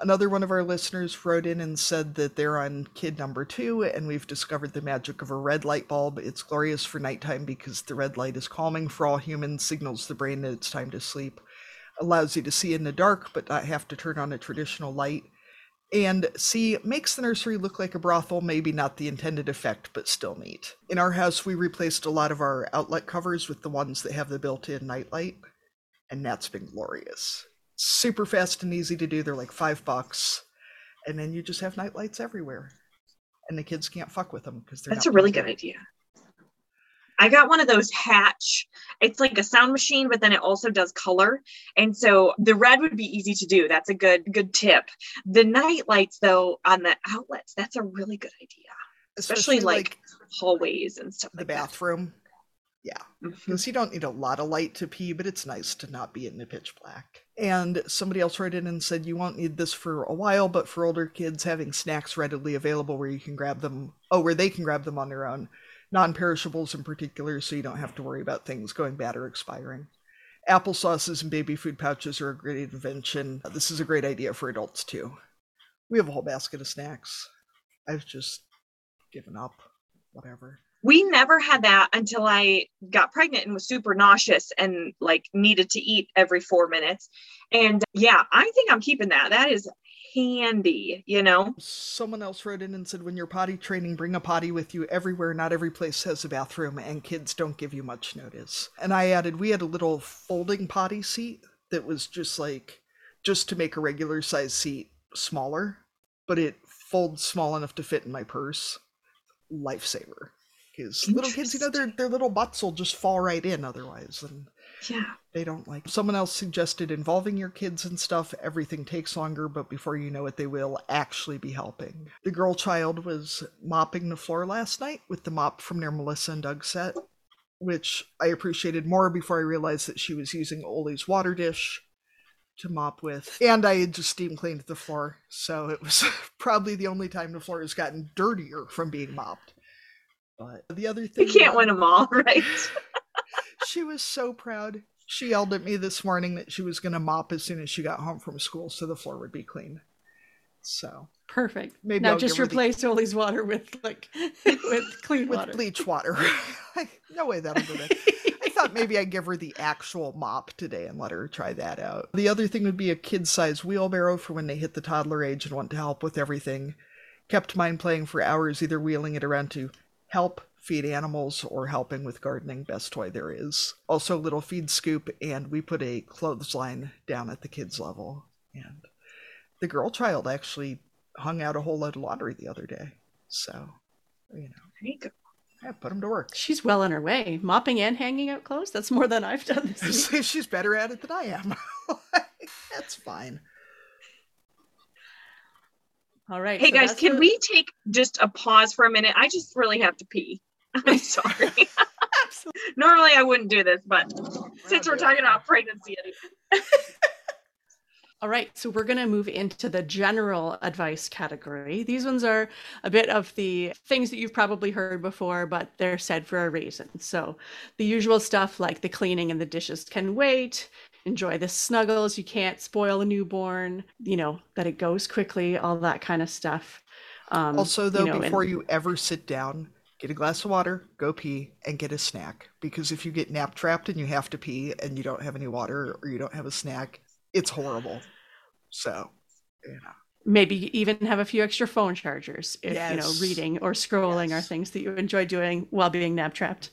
Another one of our listeners wrote in and said that they're on kid number two, and we've discovered the magic of a red light bulb. It's glorious for nighttime because the red light is calming for all humans, signals the brain that it's time to sleep, allows you to see in the dark but not have to turn on a traditional light. And C makes the nursery look like a brothel, maybe not the intended effect, but still neat. In our house, we replaced a lot of our outlet covers with the ones that have the built in nightlight, and that's been glorious. Super fast and easy to do. They're like five bucks, and then you just have nightlights everywhere, and the kids can't fuck with them because they're That's a really good idea. I got one of those hatch. It's like a sound machine, but then it also does color. And so the red would be easy to do. That's a good good tip. The night lights though on the outlets, that's a really good idea. Especially, like, hallways and stuff the like bathroom. Yeah. Mm-hmm. Because you don't need a lot of light to pee, but it's nice to not be in the pitch black. And somebody else wrote in and said you won't need this for a while, but for older kids, having snacks readily available where you can grab them, oh, where they can grab them on their own, non perishables in particular, so you don't have to worry about things going bad or expiring. Applesauces and baby food pouches are a great invention. This is a great idea for adults too. We have a whole basket of snacks. I've just given up. Whatever. We never had that until I got pregnant and was super nauseous and like needed to eat every four minutes. And yeah, I think I'm keeping that. That is handy, you know? Someone else wrote in and said, when you're potty training, bring a potty with you everywhere. Not every place has a bathroom, and kids don't give you much notice. And I added, we had a little folding potty seat that was just like, just to make a regular size seat smaller, but it folds small enough to fit in my purse. Lifesaver. Because little kids, you know, their, their little butts will just fall right in otherwise. And Yeah. they don't like someone else suggested involving your kids and stuff everything takes longer but before you know it they will actually be helping the girl child was mopping the floor last night with the mop from their melissa and doug set which i appreciated more before i realized that she was using Ollie's water dish to mop with and i had just steam cleaned the floor so it was probably the only time the floor has gotten dirtier from being mopped but the other thing You can't win them all, right? she was so proud. She yelled at me this morning that she was going to mop as soon as she got home from school so the floor would be clean. So, Perfect. Maybe now I'll just give her the- replace Oli's water with like with clean with water. bleach water. no way that'll do it. I thought maybe I'd give her the actual mop today and let her try that out. The other thing would be a kid sized wheelbarrow for when they hit the toddler age and want to help with everything. Kept mine playing for hours, either wheeling it around to help feed animals or helping with gardening. Best toy there is. Also, a little feed scoop, and we put a clothesline down at the kids' level. And the girl child actually hung out a whole load of laundry the other day. So, you know, There you go. I put them to work. She's well on her way. Mopping and hanging out clothes. That's more than I've done this week. She's better at it than I am. That's fine. All right. Hey so guys, can we take just a pause for a minute? I just really have to pee. I'm sorry. Absolutely. Normally I wouldn't do this, but since we're talking about pregnancy, anyway. All right, so we're going to move into the general advice category. These ones are a bit of the things that you've probably heard before, but they're said for a reason. So, the usual stuff like the cleaning and the dishes can wait, enjoy the snuggles, you can't spoil a newborn, you know, that it goes quickly, all that kind of stuff. Um, Also, though, you know, and- before you ever sit down, get a glass of water, go pee, and get a snack. Because if you get nap trapped and you have to pee and you don't have any water or you don't have a snack, it's horrible. So, you know. maybe even have a few extra phone chargers if you know reading or scrolling are things that you enjoy doing while being nap trapped.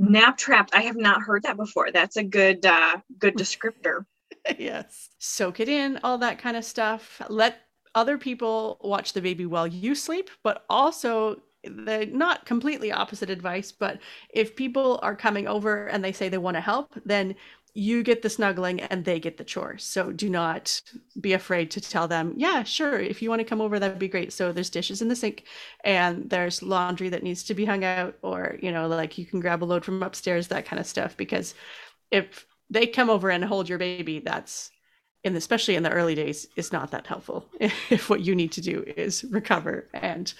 Nap trapped. I have not heard that before. That's a good uh good descriptor. yes. Soak it in, all that kind of stuff. Let other people watch the baby while you sleep, but also the not completely opposite advice, but if people are coming over and they say they want to help, then you get the snuggling and they get the chores. So do not be afraid to tell them, yeah, sure, if you want to come over, that'd be great. So there's dishes in the sink and there's laundry that needs to be hung out, or, you know, like you can grab a load from upstairs, that kind of stuff. Because if they come over and hold your baby, that's in especially in the early days is not that helpful if what you need to do is recover and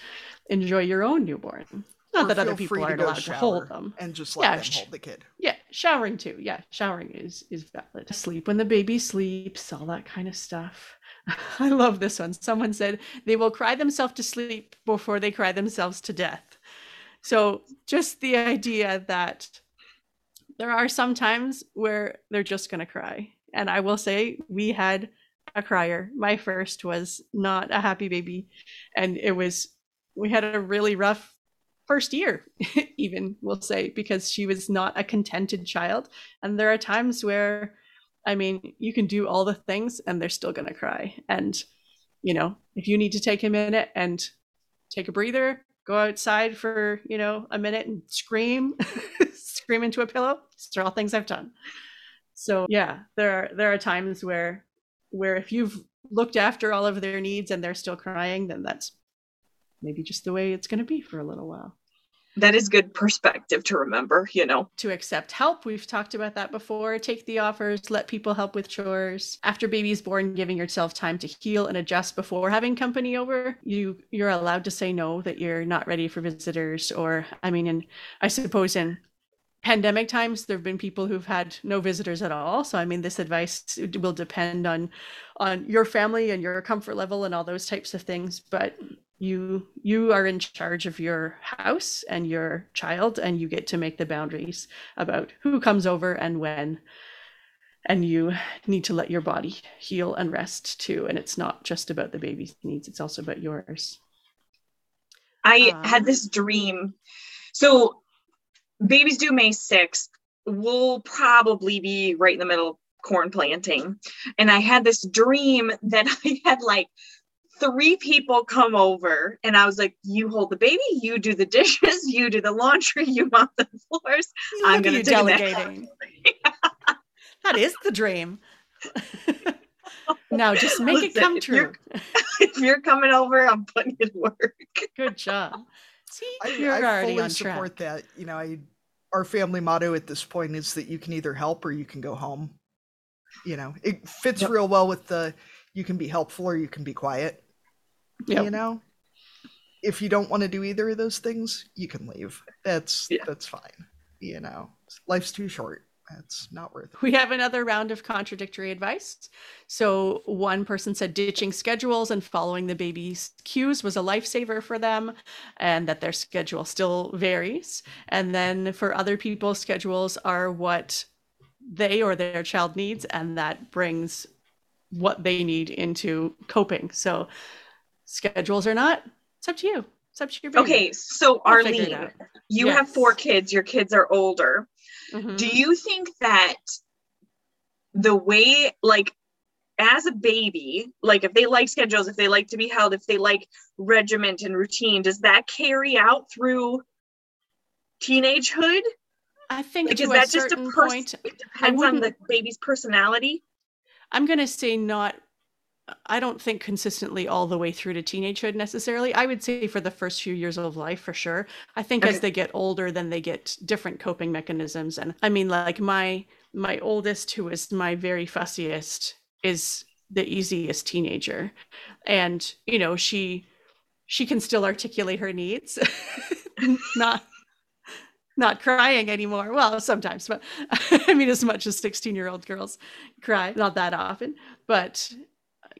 enjoy your own newborn not that other people aren't allowed to hold them. And just let Yeah, them sh- hold the kid. yeah showering too. Yeah showering is is valid. Sleep when the baby sleeps all that kind of stuff. I love this one. Someone said they will cry themselves to sleep before they cry themselves to death. So just the idea that there are some times where they're just going to cry. And i will say we had a crier. My first was not a happy baby and it was we had a really rough first year even we'll say because she was not a contented child. And there are times where i mean you can do all the things and they're still going to cry. And you know if you need to take a minute and take a breather go outside for you know a minute and scream scream into a pillow these are all things i've done. So yeah there are there are times where where if you've looked after all of their needs and they're still crying then that's maybe just the way it's going to be for a little while That is good perspective to remember, you know. to accept help. We've talked about that before. Take the offers, let people help with chores. After baby's born, giving yourself time to heal and adjust before having company over. You you're allowed to say no that you're not ready for visitors or I mean and I suppose in pandemic times there have been people who've had no visitors at all so i mean this advice will depend on on your family and your comfort level and all those types of things but you you are in charge of your house and your child and you get to make the boundaries about who comes over and when. And you need to let your body heal and rest too and it's not just about the baby's needs it's also about yours. I Um, had this dream. So babies due may 6th we'll probably be right in the middle of corn planting. And i had this dream that i had like three people come over and i was like you hold the baby you do the dishes you do the laundry you mop the floors I'm gonna you do that. delegating that is the dream now just make it Listen, come if you're- true if you're coming over i'm putting it to work good job see I, you're I already fully on track support that. You know, I our family motto at this point is that you can either help or you can go home. You know, it fits Yep. real well with the you can be helpful or you can be quiet. Yep. You know, if you don't want to do either of those things, you can leave. That's Yeah. that's fine. You know, life's too short. That's not worth it. We have another round of contradictory advice. So, one person said ditching schedules and following the baby's cues was a lifesaver for them, and that their schedule still varies. And then for other people, schedules are what they or their child needs, and that brings what they need into coping. So, schedules are not, it's up to you. It's up to your baby. okay so We'll arlene you have four kids your kids are older Mhm. do you think that the way like as a baby like if they like schedules if they like to be held if they like regiment and routine does that carry out through teenagehood I think like is that just a person point, it depends on the baby's personality I'm going to say not I don't think consistently all the way through to teenagehood necessarily. I would say for the first few years of life for sure. I think as they get older then they get different coping mechanisms and I mean like my my oldest who is my very fussiest is the easiest teenager. And you know, she she can still articulate her needs. not not crying anymore. Well, sometimes, but I mean, as much as 16 year old girls cry, not that often. But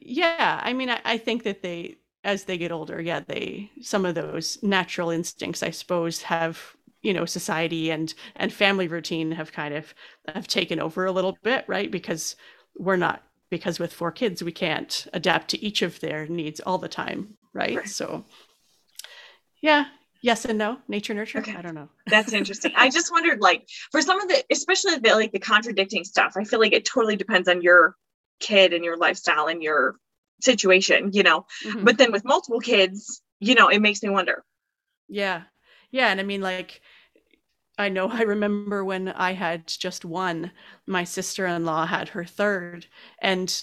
yeah, I mean, I, I think that they, as they get older, yeah, they, some of those natural instincts, I suppose, have, you know, society and, and family routine have kind of, have taken over a little bit, right? Because we're not, because with four kids, we can't adapt to each of their needs all the time, right? Right. So, yeah, yes and no, nature, nurture. Okay. I don't know. That's interesting. I just wondered, like, for some of the, especially the like the contradicting stuff, I feel like it totally depends on your kid and your lifestyle and your situation, you know. Mhm. But then with multiple kids, you know, it makes me wonder. Yeah. Yeah. And I mean, like, I know I remember when I had just one, my sister in law had her third, and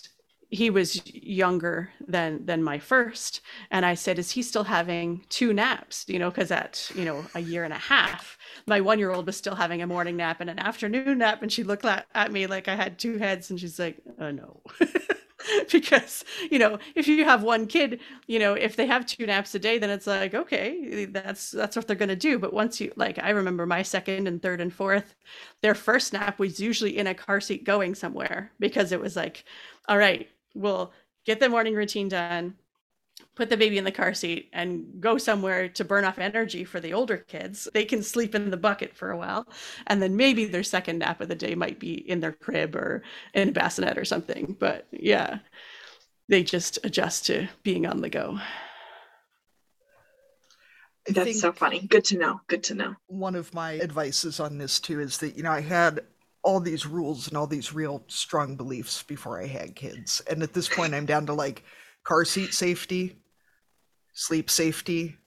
he was younger than than my first. And i said is he still having two naps? You know because at you know a year and a half my one year old was still having a morning nap and an afternoon nap. And she looked at, me like i had two heads. And she's like oh no. Because you know if you have one kid you know if they have two naps a day then it's like okay that's that's what they're going to do. But once you like i remember my second and third and fourth their first nap was usually in a car seat going somewhere because it was like all right we'll get the morning routine done put the baby in the car seat and go somewhere to burn off energy for the older kids they can sleep in the bucket for a while and then maybe their second nap of the day might be in their crib or in a bassinet or something but yeah they just adjust to being on the go That's so funny. Good to know. Good to know. one of my advices on this too is that you know I had all these rules and all these real strong beliefs before I had kids, and at this point I'm down to like car seat safety, sleep safety,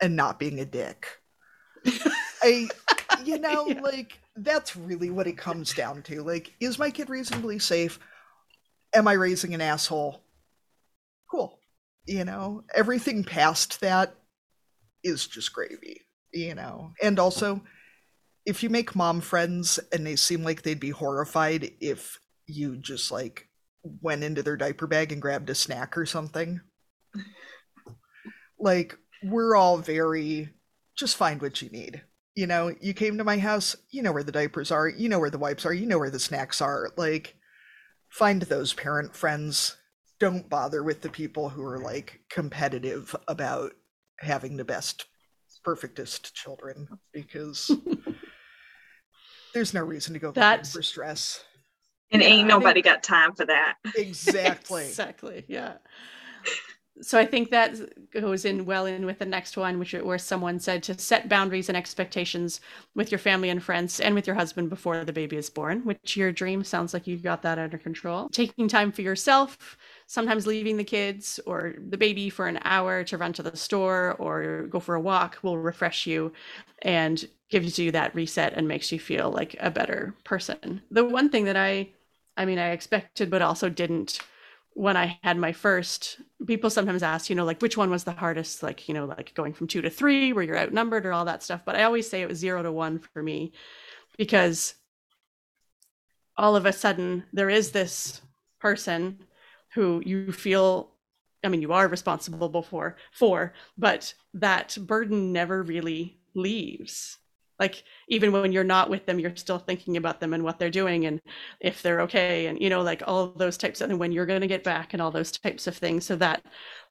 and not being a dick. I, you know, Yeah. like that's really what it comes down to. Like, is my kid reasonably safe? Am I raising an asshole? Cool. You know, everything past that is just gravy, you know. And also, if you make mom friends and they seem like they'd be horrified if you just like went into their diaper bag and grabbed a snack or something, like we're all very just find what you need, You know, you came to my house, you know where the diapers are, you know where the wipes are, you know where the snacks are. Like, find those parent friends. Don't bother with the people who are like competitive about having the best, perfectest children because there's no reason to go looking That's- for stress. And Yeah, ain't I think- nobody got time for that. Exactly. exactly. Yeah. So I think that goes in well in with the next one, which where someone said to set boundaries and expectations with your family and friends and with your husband before the baby is born. Which your dream sounds like you've got that under control. Taking time for yourself, sometimes leaving the kids or the baby for an hour to run to the store or go for a walk will refresh you and gives you that reset and makes you feel like a better person. The one thing that I I mean, I expected, but also didn't when I had my first. People sometimes ask, you know, like which one was the hardest, like, you know, like going from two to three where you're outnumbered or all that stuff. But I always say it was zero to one for me because all of a sudden there is this person who you feel I mean, you are responsible before for, but that burden never really leaves. Like even when you're not with them, you're still thinking about them and what they're doing and if they're okay, and you know, like all those types of and when you're going to get back and all those types of things. So that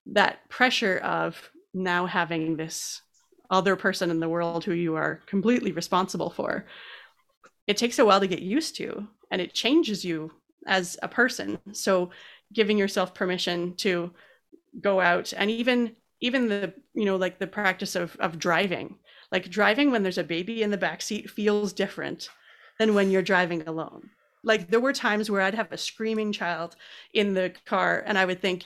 that pressure of now having this other person in the world who you are completely responsible for, it takes a while to get used to, and it changes you as a person. So giving yourself permission to go out and even even the you know like the practice of of driving like driving when there's a baby in the back seat feels different than when you're driving alone. Like there were times where i'd have a screaming child in the car and i would think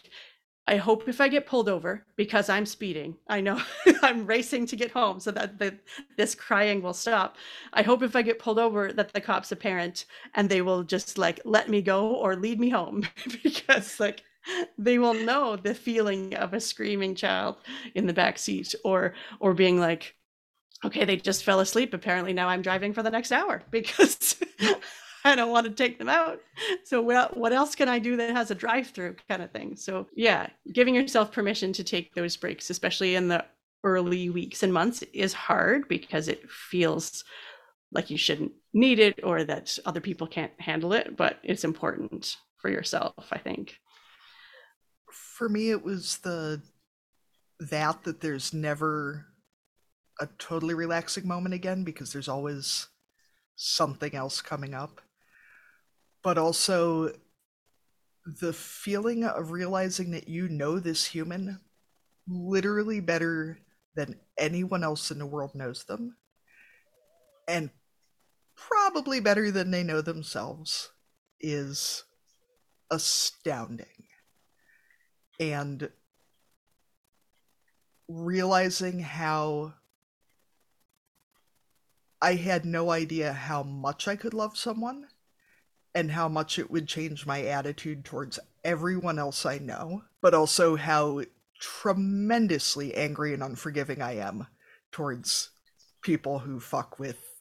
i hope if i get pulled over because i'm speeding. I know i'm racing to get home so that the, this crying will stop. I hope if i get pulled over that the cops a parent and they will just like let me go or lead me home. Because like they will know the feeling of a screaming child in the back seat or or being like okay they just fell asleep. Apparently now i'm driving for the next hour because i don't want to take them out. So what, else can i do that has a drive through kind of thing? So yeah giving yourself permission to take those breaks especially in the early weeks and months is hard because it feels like you shouldn't need it or that other people can't handle it but it's important for yourself i think. For me, it was the that that there's never a totally relaxing moment again because there's always something else coming up. But also the feeling of realizing that you know this human literally better than anyone else in the world knows them. And probably better than they know themselves is astounding. And realizing how I had no idea how much I could love someone and how much it would change my attitude towards everyone else I know, but also how tremendously angry and unforgiving I am towards people who fuck with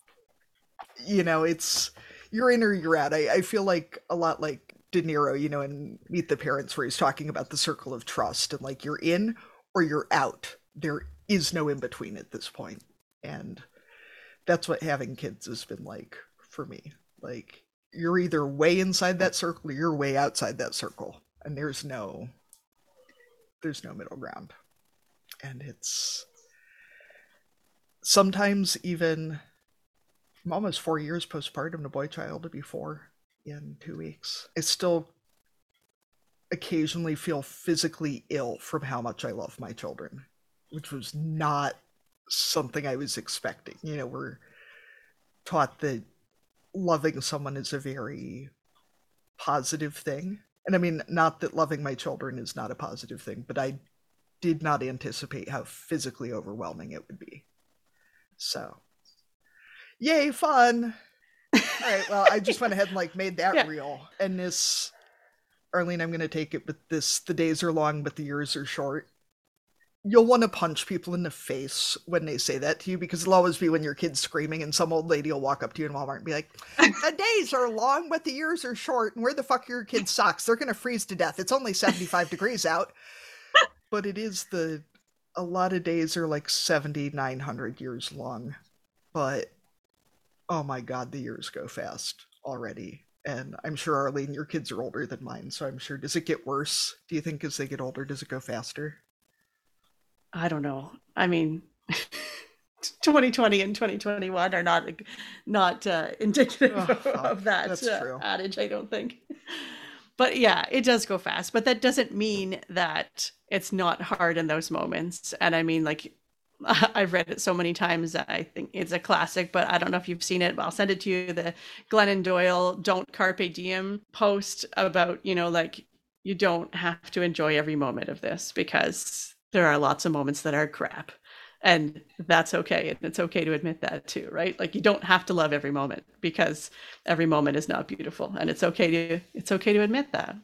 you know, it's you're in or you're out. I, I feel like a lot like De Niro, you know, in Meet the Parents, where he's talking about the circle of trust and like you're in or you're out. There is no in between at this point. And that's what having kids has been like for me. Like you're either way inside that circle or you're way outside that circle. And there's no there's no middle ground. And it's sometimes even I'm almost four years postpartum. The boy child will be four in two weeks. I still occasionally feel physically ill from how much I love my children, which was not something I was expecting. You know, we're taught that loving someone is a very positive thing. And I mean, not that loving my children is not a positive thing, but I did not anticipate how physically overwhelming it would be. So, yay, fun. All right, well, I just went ahead and like made that Yeah. real. And this, Arlene, I'm going to take it, but this, the days are long, but the years are short. You'll want to punch people in the face when they say that to you because it'll always be when your kid's screaming and some old lady will walk up to you in Walmart and be like, The days are long, but the years are short. And where the fuck are your kids' socks? They're going to freeze to death. It's only 75 degrees out. But it is the, a lot of days are like 70, 900 years long. but oh my god, the years go fast already. And I'm sure Arlene, your kids are older than mine, so I'm sure does it get worse? Do you think as they get older, does it go faster? I don't know. I mean, 2020 and 2021 are not not uh, indicative Oh, of that uh, adage. I don't think. But yeah, it does go fast. But that doesn't mean that it's not hard in those moments. And I mean, like, I've read it so many times that I think it's a classic. But I don't know if you've seen it. But I'll send it to you. The Glennon Doyle "Don't Carpe Diem" post about you know like you don't have to enjoy every moment of this because there are lots of moments that are crap and that's okay and it's okay to admit that too right like you don't have to love every moment because every moment is not beautiful and it's okay to it's okay to admit that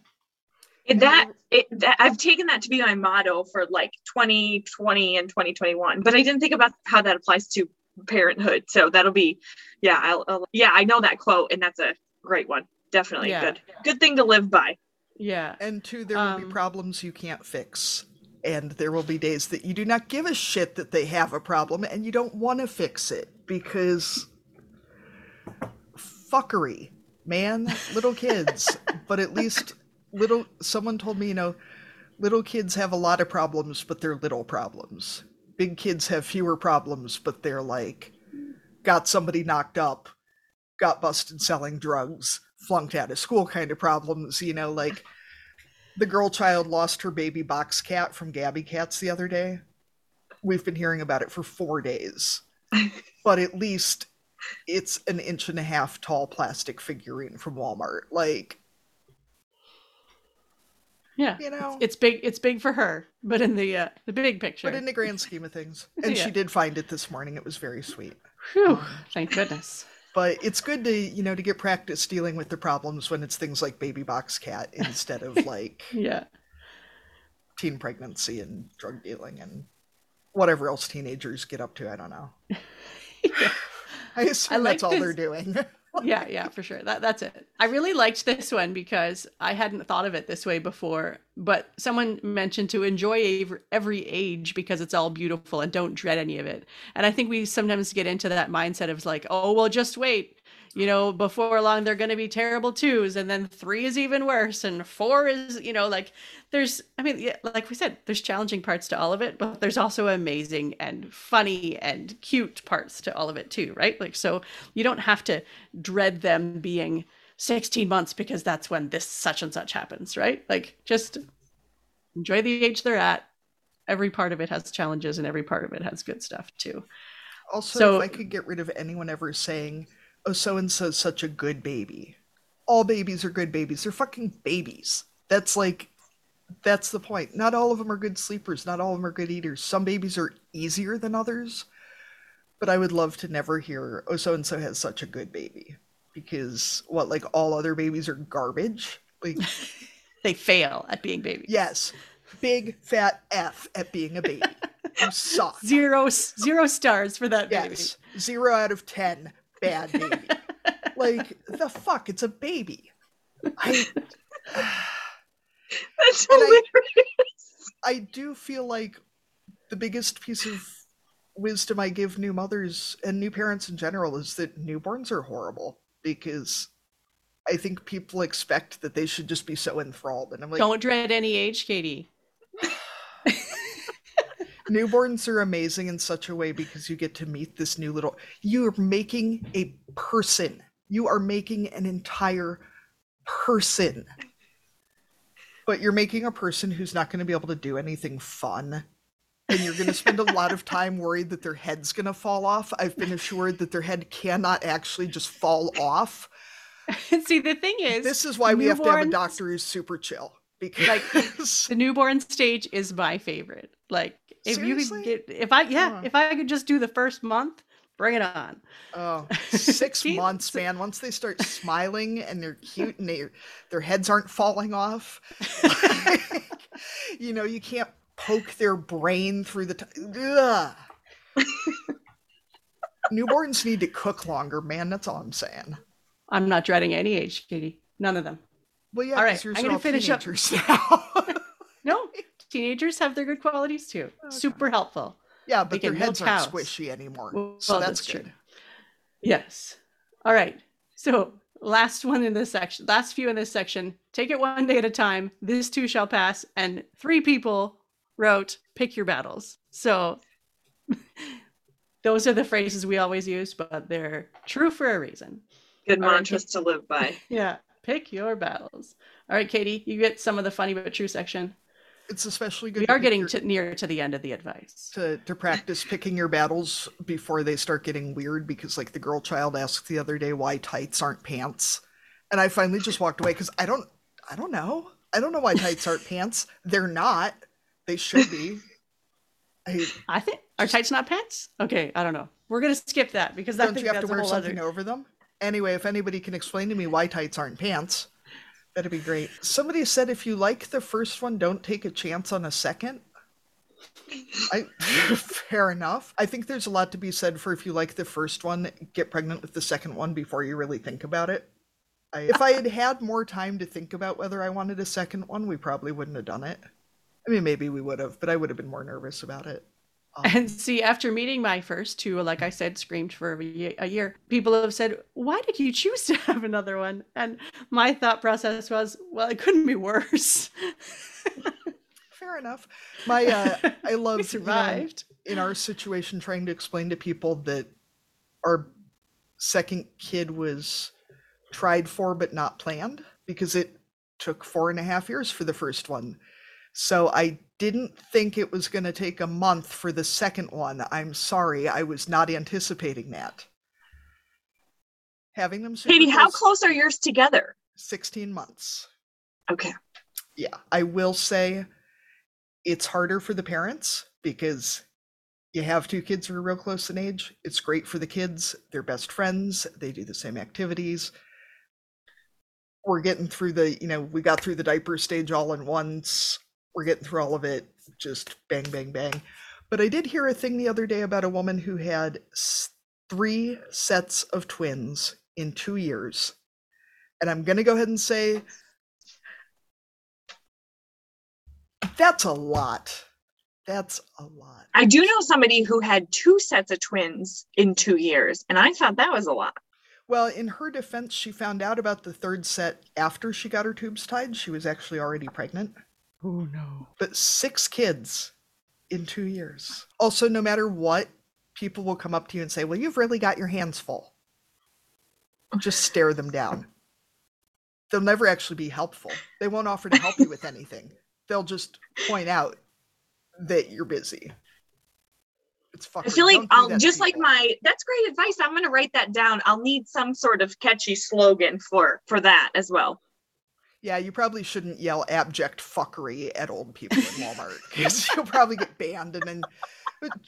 It- that, it, that I've taken that to be my motto for like 2020 and 2021, but I didn't think about how that applies to parenthood. So that'll be, yeah, I'll, I'll- yeah, I know that quote, and that's a great one. Definitely Yeah. good, good thing to live by. yeah And two, there will be Um, problems you can't fix. And there will be days that you do not give a shit that they have a problem and you don't want to fix it because fuckery, man, little kids. but at least little, someone told me, you know, little kids have a lot of problems, but they're little problems. Big kids have fewer problems, but they're like, got somebody knocked up, got busted selling drugs, flunked out of school kind of problems, you know, like the girl child lost her baby box cat from Gabby Cats the other day. We've been hearing about it for four days. but at least it's an inch and a half tall plastic figurine from Walmart. Like, yeah you know, it's big it's big for her but in the uh, the big picture but in the grand scheme of things. And Yeah. she did find it this morning. It was very sweet. Whew, thank goodness But it's good to, you know, to get practice dealing with the problems when it's things like baby box cat instead of like yeah teen pregnancy and drug dealing and whatever else teenagers get up to. I don't know. I assume like that's all this- they're doing. yeah yeah for sure. That, that's it. I really liked this one because i hadn't thought of it this way before but someone mentioned to enjoy ev- every age because it's all beautiful and don't dread any of it. And i think we sometimes get into that mindset of like oh well just wait you know before long they're going to be terrible twos and then three is even worse and four is you know like there's i mean yeah, like we said there's challenging parts to all of it but there's also amazing and funny and cute parts to all of it too right? Like so you don't have to dread them being 16 months because that's when this such and such happens right? Like just enjoy the age they're at. Every part of it has challenges and every part of it has good stuff too. Also, So- if I could get rid of anyone ever saying, "Oh, so and so's such a good baby," all babies are good babies. They're fucking babies. That's like, that's the point. Not all of them are good sleepers. Not all of them are good eaters. Some babies are easier than others. But I would love to never hear, "Oh, so and so has such a good baby," because what, like all other babies are garbage. Like, they fail at being babies yes, big fat F at being a baby. You suck. zero zero stars for that baby Yes, zero out of ten. Bad baby. like the fuck, it's a baby. I That's And I- I do feel like the biggest piece of wisdom I give new mothers and new parents in general is that newborns are horrible because I think people expect that they should just be so enthralled, and I'm like, don't dread any age katie newborns are amazing in such a way because you get to meet this new little you are making a person. You are making an entire person. But you're making a person who's not going to be able to do anything fun. And you're going to spend a lot of time worried that their head's going to fall off. I've been assured that their head cannot actually just fall off. See the thing is this is why we have to have a doctor who's super chill because like the newborn stage is my favorite. Like if you could get if i yeah if i could just do the first month bring it on Oh, six months, man. Once they start smiling and they're cute and they, their heads aren't falling off, like, you know, you can't poke their brain through the. T- Newborns need to cook longer, man. That's all I'm saying. i'm not dreading any age katie none of them Well, yeah, All right, I'm gonna all finish up- now. no teenagers have their good qualities too Okay. super helpful yeah, but They their can milk heads aren't squishy anymore, Well, so well, that's, that's true. Yes. All right. So last one in this section, last few in this section. Take it one day at a time. This too shall pass. And three people wrote, pick your battles. So those are the phrases we always use, but they're true for a reason. Good All right, mantras to live by. Yeah. Pick your battles. All right, Katie, you get some of the funny but true section. It's especially good. We are getting your- to near to the end of the advice. to to practice picking your battles before they start getting weird because like the girl child asked the other day why tights aren't pants and i finally just walked away because i don't i don't know i don't know why tights aren't pants they're not they should be I, I think are tights not pants? Okay, I don't know. We're gonna skip that because I don't think you have to wear something other. over them anyway if anybody can explain to me why tights aren't pants that'd be great somebody said if you like the first one don't take a chance on a second I fair enough. I think there's a lot to be said for if you like the first one, get pregnant with the second one before you really think about it. I, if I had had more time to think about whether I wanted a second one, we probably wouldn't have done it. I mean, maybe we would have, but I would have been more nervous about it. And see, after meeting my first two, like I said, screamed for a year, people have said, Why did you choose to have another one? And my thought process was, Well, it couldn't be worse. fair enough. My, uh, I love we you know, survived. in our situation trying to explain to people that our second kid was tried for but not planned because it took four and a half years for the first one. So I didn't think it was going to take a month for the second one. I'm sorry, I was not anticipating that. Having them Katie, how close- close are yours together? 16 months. Okay. Yeah, I will say it's harder for the parents because you have two kids who are real close in age. It's great for the kids. They're best friends. They do the same activities. We're getting through the, you know, we got through the diaper stage all in once. We're getting through all of it just bang, bang, bang. But I did hear a thing the other day about a woman who had three sets of twins in two years. And I'm going to go ahead and say that's a lot. That's a lot. I do know somebody who had two sets of twins in two years, and I thought that was a lot. Well, in her defense, she found out about the third set after she got her tubes tied. She was actually already pregnant. Oh, no. But six kids in two years. Also, no matter what, people will come up to you and say, Well, you've really got your hands full. Just stare them down. They'll never actually be helpful. They won't offer to help you with anything. They'll just point out that you're busy. It's fucking. I feel like I'll just like my that's great advice. I'm gonna write that down. I'll need some sort of catchy slogan for for that as well. Yeah, you probably shouldn't yell abject fuckery at old people in Walmart because you'll probably get banned and then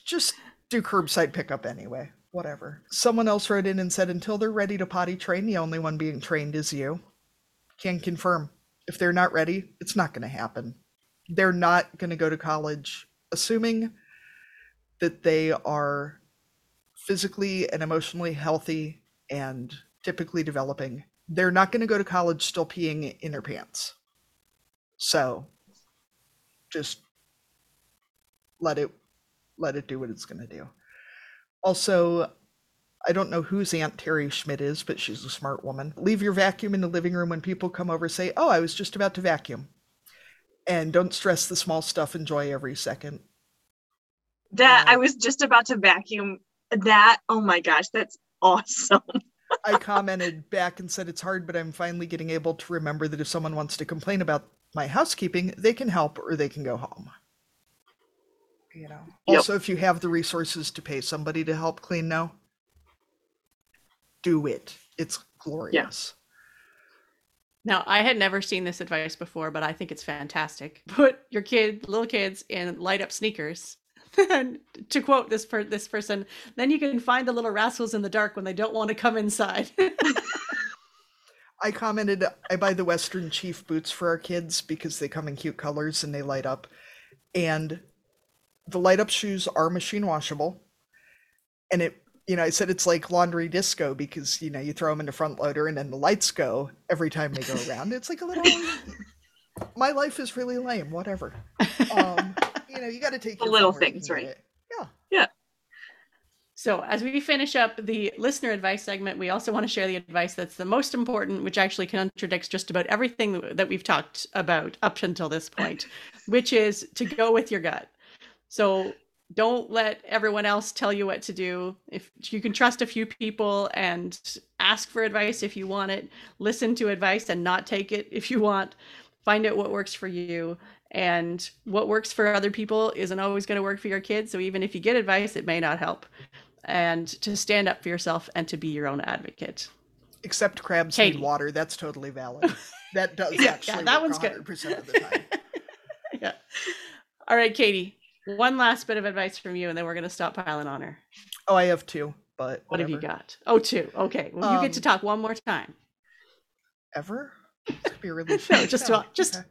just do curbside pickup anyway. Whatever. Someone else wrote in and said until they're ready to potty train, the only one being trained is you. Can confirm. If they're not ready, it's not going to happen. They're not going to go to college assuming that they are physically and emotionally healthy and typically developing they're not going to go to college still peeing in their pants. So just let it let it do what it's going to do. Also, I don't know whose Aunt Terry Schmidt is, but she's a smart woman. Leave your vacuum in the living room when people come over say, "Oh, I was just about to vacuum." And don't stress the small stuff, enjoy every second. That. I uh, was just about to vacuum that. Oh my gosh, that's awesome. I commented back and said it's hard, but I'm finally getting able to remember that if someone wants to complain about my housekeeping, they can help or they can go home. You know. Yep. Also, if you have the resources to pay somebody to help clean now, do it. It's glorious. Now, I had never seen this advice before, but I think it's fantastic. Put your kid, little kids, in light up sneakers. And to quote this per- this person, then you can find the little rascals in the dark when they don't want to come inside. I commented I buy the Western Chief boots for our kids because they come in cute colors and they light up. And the light up shoes are machine washable. And it, you know, I said it's like laundry disco because, you know, you throw them in the front loader and then the lights go every time they go around. It's like a little. My life is really lame, whatever. Um, you know, you got to take The little fun where you things, right. get it. Yeah. So, as we finish up the listener advice segment, we also want to share the advice that's the most important, which actually contradicts just about everything that we've talked about up until this point, which is to go with your gut. So, don't let everyone else tell you what to do. If you can trust a few people and ask for advice if you want it, listen to advice and not take it if you want, find out what works for you. And what works for other people isn't always going to work for your kids. So even if you get advice, it may not help and to stand up for yourself and to be your own advocate. Except crabs Katie. need water. That's totally valid. That does yeah, actually yeah, that one's 100% good. of the time. yeah. All right, Katie. One last bit of advice from you, and then we're going to stop piling on her. Oh, I have two, but what have you got? Oh, two. Okay. Well, um, you get to um, talk one more time. Ever? be really no, just no. just okay.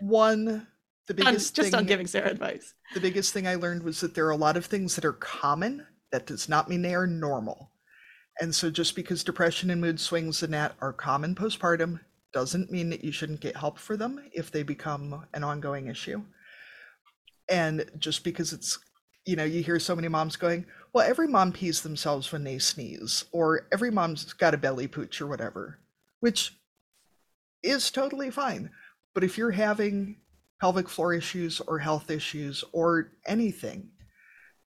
One the biggest just thing, on giving Sarah advice. The biggest thing I learned was that there are a lot of things that are common. That does not mean they are normal. And so just because depression and mood swings and that are common postpartum doesn't mean that you shouldn't get help for them if they become an ongoing issue. And just because it's, you know, you hear so many moms going, well, every mom pees themselves when they sneeze, or every mom's got a belly pooch or whatever, which is totally fine. But if you're having pelvic floor issues or health issues or anything.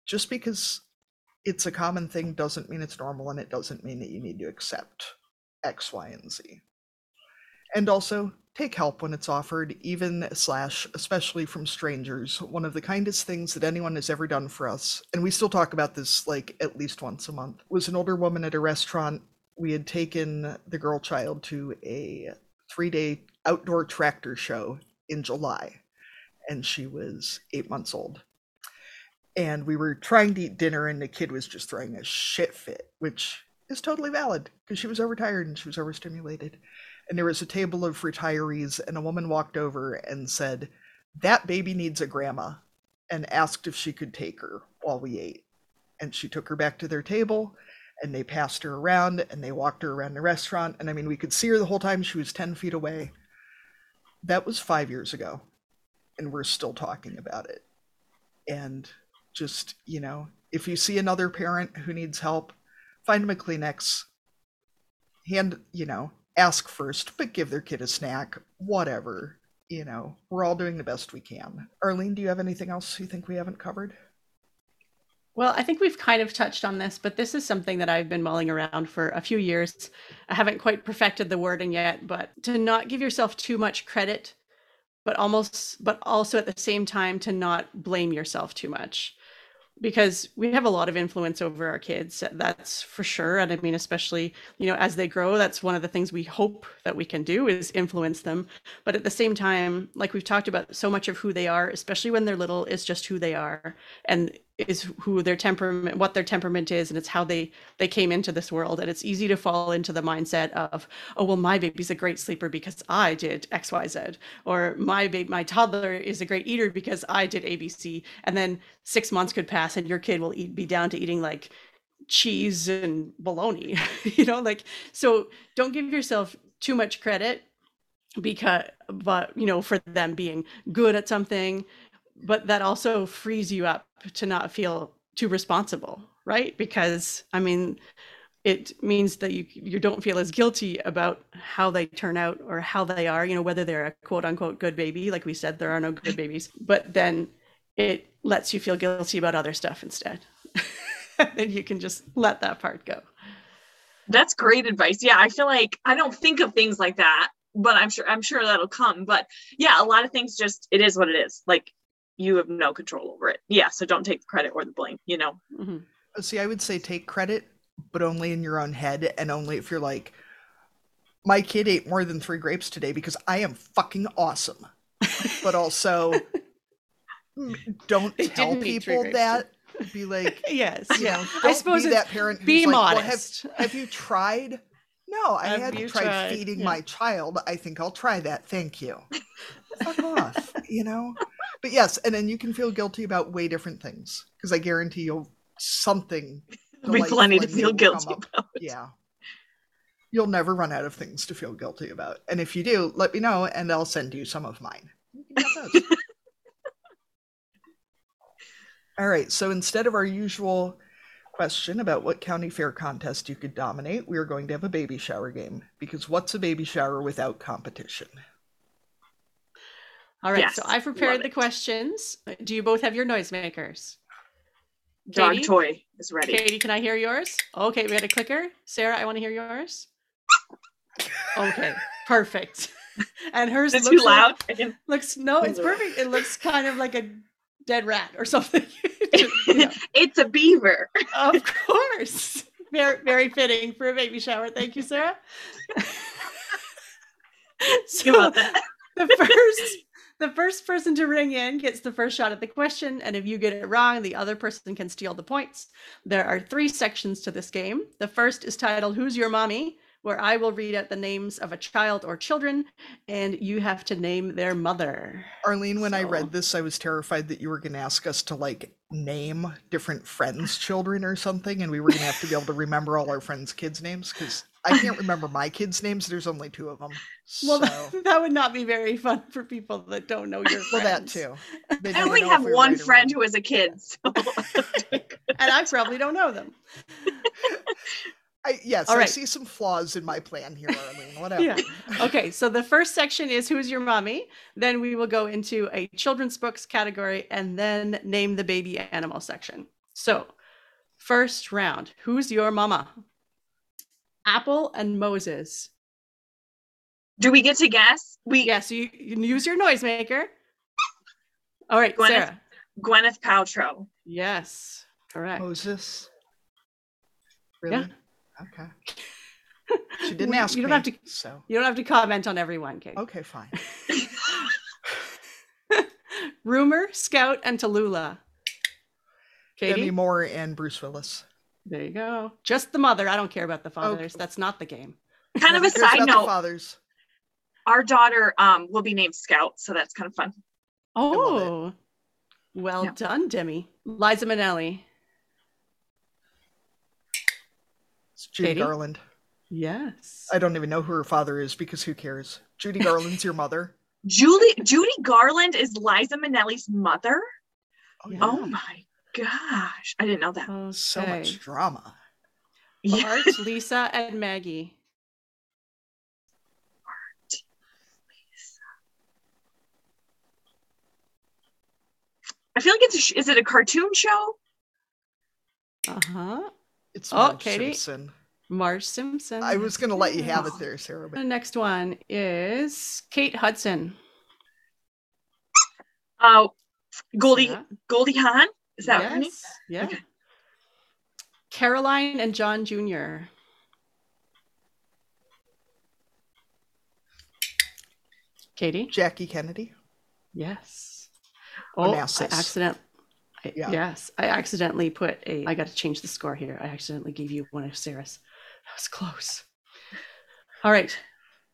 Just because it's a common thing doesn't mean it's normal and it doesn't mean that you need to accept X, Y, and Z. And also, take help when it's offered, even slash, especially from strangers. One of the kindest things that anyone has ever done for us, and we still talk about this like at least once a month, was an older woman at a restaurant. We had taken the girl child to a three day outdoor tractor show in July and she was eight months old. And we were trying to eat dinner, and the kid was just throwing a shit fit, which is totally valid because she was overtired and she was overstimulated. And there was a table of retirees, and a woman walked over and said, That baby needs a grandma, and asked if she could take her while we ate. And she took her back to their table, and they passed her around and they walked her around the restaurant. And I mean, we could see her the whole time. She was 10 feet away. That was five years ago and we're still talking about it. And just, you know, if you see another parent who needs help, find them a Kleenex, hand, you know, ask first, but give their kid a snack, whatever. You know, we're all doing the best we can. Arlene, do you have anything else you think we haven't covered? Well, I think we've kind of touched on this, but this is something that I've been mulling around for a few years. I haven't quite perfected the wording yet, but to not give yourself too much credit but almost but also at the same time to not blame yourself too much. Because we have a lot of influence over our kids that's for sure. And i mean especially you know as they grow that's one of the things we hope that we can do is influence them. But at the same time like we've talked about so much of who they are especially when they're little is just who they are. And is who their temperament what their temperament is and it's how they they came into this world. And it's easy to fall into the mindset of oh well my baby's a great sleeper because i did xyz or my baby my toddler is a great eater because i did abc and then six months could pass and your kid will eat be down to eating like cheese and bologna you know like so don't give yourself too much credit because but you know for them being good at something but that also frees you up to not feel too responsible right? Because i mean it means that you you don't feel as guilty about how they turn out or how they are you know whether they're a quote unquote good baby like we said there are no good babies but then it lets you feel guilty about other stuff instead. Then you can just let that part go. That's great advice. Yeah i feel like i don't think of things like that but i'm sure i'm sure that'll come but yeah a lot of things just it is what it is. Like you have no control over it. Yeah, so don't take the credit or the blame, you know. Mm-hmm. See, I would say take credit, but only in your own head and only if you're like my kid ate more than 3 grapes today because I am fucking awesome. but also don't tell people that be like yes yeah i suppose be that parent be like, modest well, have, have, you tried no i have hadn't tried, tried, feeding yeah. my child i think i'll try that thank you fuck off you know but yes, and then you can feel guilty about way different things because I guarantee you'll something. There'll be plenty to feel guilty about. Yeah. You'll never run out of things to feel guilty about. And if you do, let me know and I'll send you some of mine. All right. So instead of our usual question about what county fair contest you could dominate, we are going to have a baby shower game. Because what's a baby shower without competition? All right, Yes, so I prepared love the it. questions. Do you both have your noisemakers? Dog Katie? toy is ready. Katie, can I hear yours? Okay, we got a clicker. Sarah, I want to hear yours. Okay, perfect. And hers Is it looks too loud? I can- looks no, it's perfect. It looks kind of like a dead rat or something. You know, it's a beaver. of course. Very, very fitting for a baby shower. Thank you, Sarah. So that? the first the first person to ring in gets the first shot at the question and if you get it wrong the other person can steal the points there are three sections to this game the first is titled who's your mommy where i will read out the names of a child or children and you have to name their mother Arlene, when I read this, I was terrified that you were going to ask us to like name different friends' children or something, and we were going to have to be able to remember all our friends' kids' names because I can't remember my kids' names. There's only two of them. well so, that would not be very fun for people that don't know your friends well, that too. They I only have we one right friend wrong. who is a kid. So and i probably don't know them I, yes, All I see some flaws in my plan here, Arlene. Whatever. Yeah. okay so the first section is who's your mommy then we will go into a children's books category and then name the baby animal section so first round who's your mama apple and moses do we get to guess? We yeah so you, you can use your noisemaker all right Gwyneth- sarah Gwyneth Paltrow. yes correct Moses. Really? Yeah. Okay. She didn't ask you don't me, have to- So you don't have to comment on everyone Kate. okay, fine. Rumer scout and tallulah katie Demi Moore and Bruce Willis. there you go just the mother i don't care about the fathers Okay. that's not the game Kind of a side about the note, fathers. our daughter um will be named Scout, so that's kind of fun. Oh, well Yeah. done, Demi. Liza Minnelli. It's Judy Katie? Garland. Yes. I don't even know who her father is because who cares? Judy Garland's your mother. Julie Judy Garland is Liza Minnelli's mother. Oh, yeah. Oh my gosh, I didn't know that. Okay. So much drama. Yeah. Art, Lisa, and Maggie. Art, Lisa. I feel like it's a, sh- is it a cartoon show? Uh huh. It's Oh, Marge Katie? Simpson. Marge Simpson. I was going to let you have it there, Sarah. The next one is Kate Hudson. Oh, Goldie Sarah? Goldie Hawn. Is that her name? yes. Yeah. Okay. Caroline and John Jr. Katie? Jackie Kennedy. Yes. Oh, I Onassis. accident. I, Yeah. Yes, I accidentally put a. I got to change the score here. I accidentally gave you one of Sarah's. That was close. All right,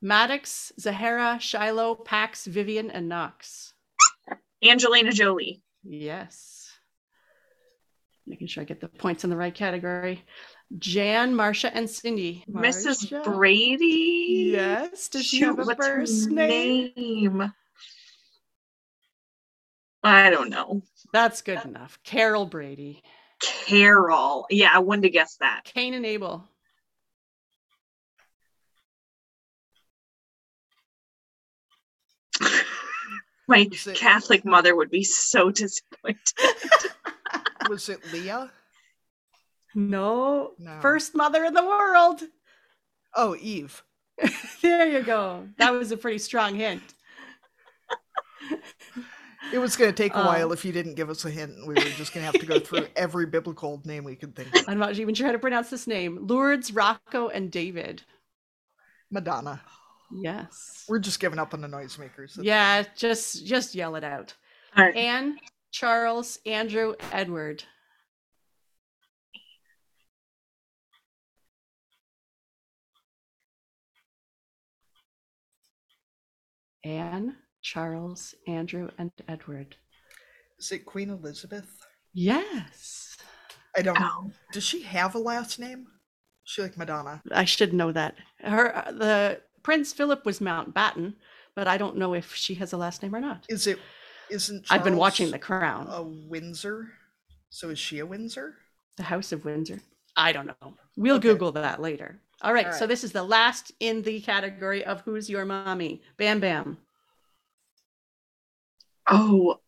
Maddox, Zahara, Shiloh, Pax, Vivienne, and Knox. Angelina Jolie. Yes. Making sure I get the points in the right category. Jan, Marcia, and Cindy. Mrs. Marcia? Brady. Yes. Does she have a first name? name? I don't know. That's good enough. Carol Brady. Carol. Yeah, I wouldn't have guessed that. Cain and Abel. My Is it- Catholic mother would be so disappointed. Was it Leah? No. No. First mother in the world. Oh, Eve. there you go. That was a pretty strong hint. It was going to take a Uh, while if you didn't give us a hint. We were just going to have to go through every biblical name we could think of. I'm not even sure how to pronounce this name. Lourdes, Rocco, and David. Madonna. Yes. We're just giving up on the noisemakers. That's- Yeah, just just yell it out. All right. Anne, Charles, Andrew, Edward. Anne, Charles, Andrew, and Edward. Is it Queen Elizabeth? Yes. I don't. Oh. Does she have a last name? She like Madonna? I should know that. Her uh, the Prince Philip was Mountbatten, but I don't know if she has a last name or not. Is it? Isn't I've been watching The Crown. a Windsor? So is she a Windsor? The House of Windsor. I don't know. We'll Okay. Google that later. All right, All So this is the last in the category of who's your mommy. Bam Bam. Oh,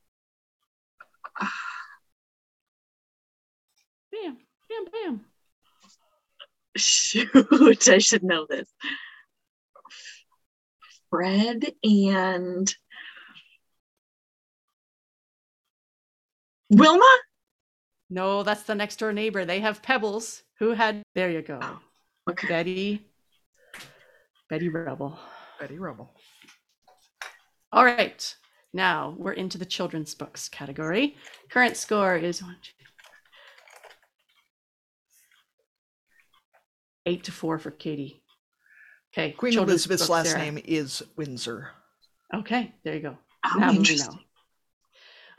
Bam. Bam Bam. shoot. I should know this. Fred and Wilma? No, that's the next door neighbor. They have Pebbles. Who had? There you go. Oh, Okay. Betty. Betty Rebel. Betty Rubble. All right. Now we're into the children's books category. Current score is one, two, eight to four for Katie. Okay. Queen children's Elizabeth's last Sarah. name is Windsor. Okay, there you go. Oh, Now we interesting. know.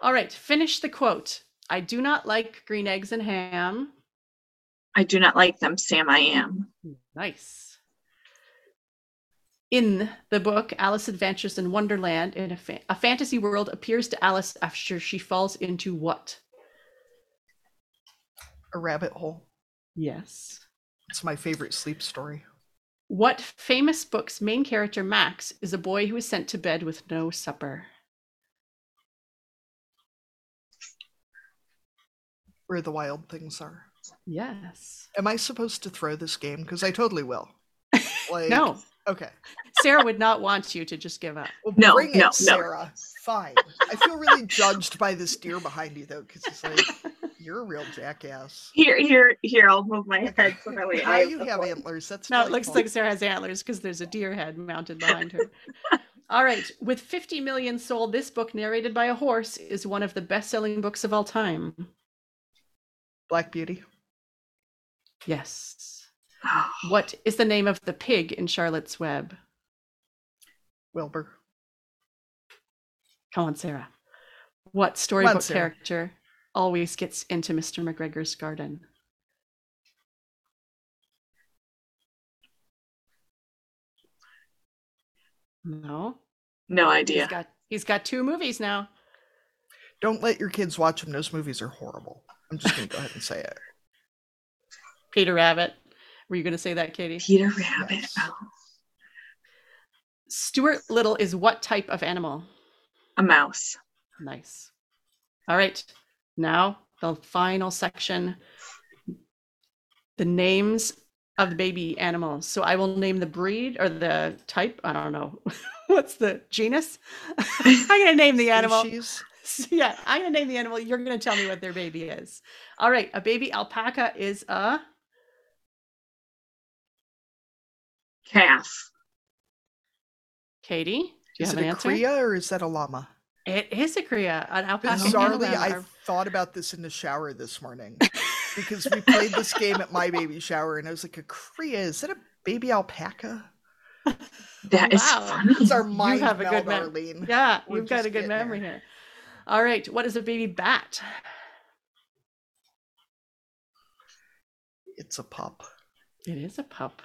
All right, finish the quote. I do not like green eggs and ham. I do not like them, Sam. I am. Nice. In the book Alice Adventures in Wonderland, in a, fa- a fantasy world appears to Alice after she falls into what? A rabbit hole. Yes. It's my favorite sleep story. What famous book's main character, Max, is a boy who is sent to bed with no supper? Where the wild things are. Yes. Am I supposed to throw this game? Because I totally will. Like, No, Okay. Sarah would not want you to just give up. Well, No, bring no, no. it, Sarah. Fine. I feel really judged by this deer behind you, though, because it's like, you're a real jackass. Here, here, here. I'll move my head so that way Now I you have antlers. That's No, it looks delightful. like Sarah has antlers because there's a deer head mounted behind her. all right. With 50 million sold, this book, narrated by a horse, is one of the best selling books of all time. Black Beauty. Yes. What is the name of the pig in Charlotte's Web? Wilbur. Come on, Sarah. What Come on, storybook Sarah. character always gets into Mr. McGregor's garden? No. No He's idea. got he's got two movies now. Don't let your kids watch them. Those movies are horrible. I'm just going to go ahead and say it. Peter Rabbit. Were you going to say that, Katie? Peter Rabbit. Yes. Oh, Stuart Little is what type of animal? a mouse. Nice. All right. Now, the final section the names of the baby animals. So I will name the breed or the type. I don't know. What's the genus? I'm going to name the animal. Species. yeah, I'm going to name the animal. You're going to tell me what their baby is. All right. A baby alpaca is a. Calf. Katie, do you Is have it an a answer? Cria or is that a llama? It is a Cria. An alpaca. and Bizarrely, I thought about this in the shower this morning because we played this game at my baby shower, and I was like, "A Cria? Is that a baby alpaca?" That is Wow. funny. It's our You have a good meld, mem- Arlene. Yeah, We're you've got a good memory there. here. All right. What is a baby bat? It's a pup. It is a pup.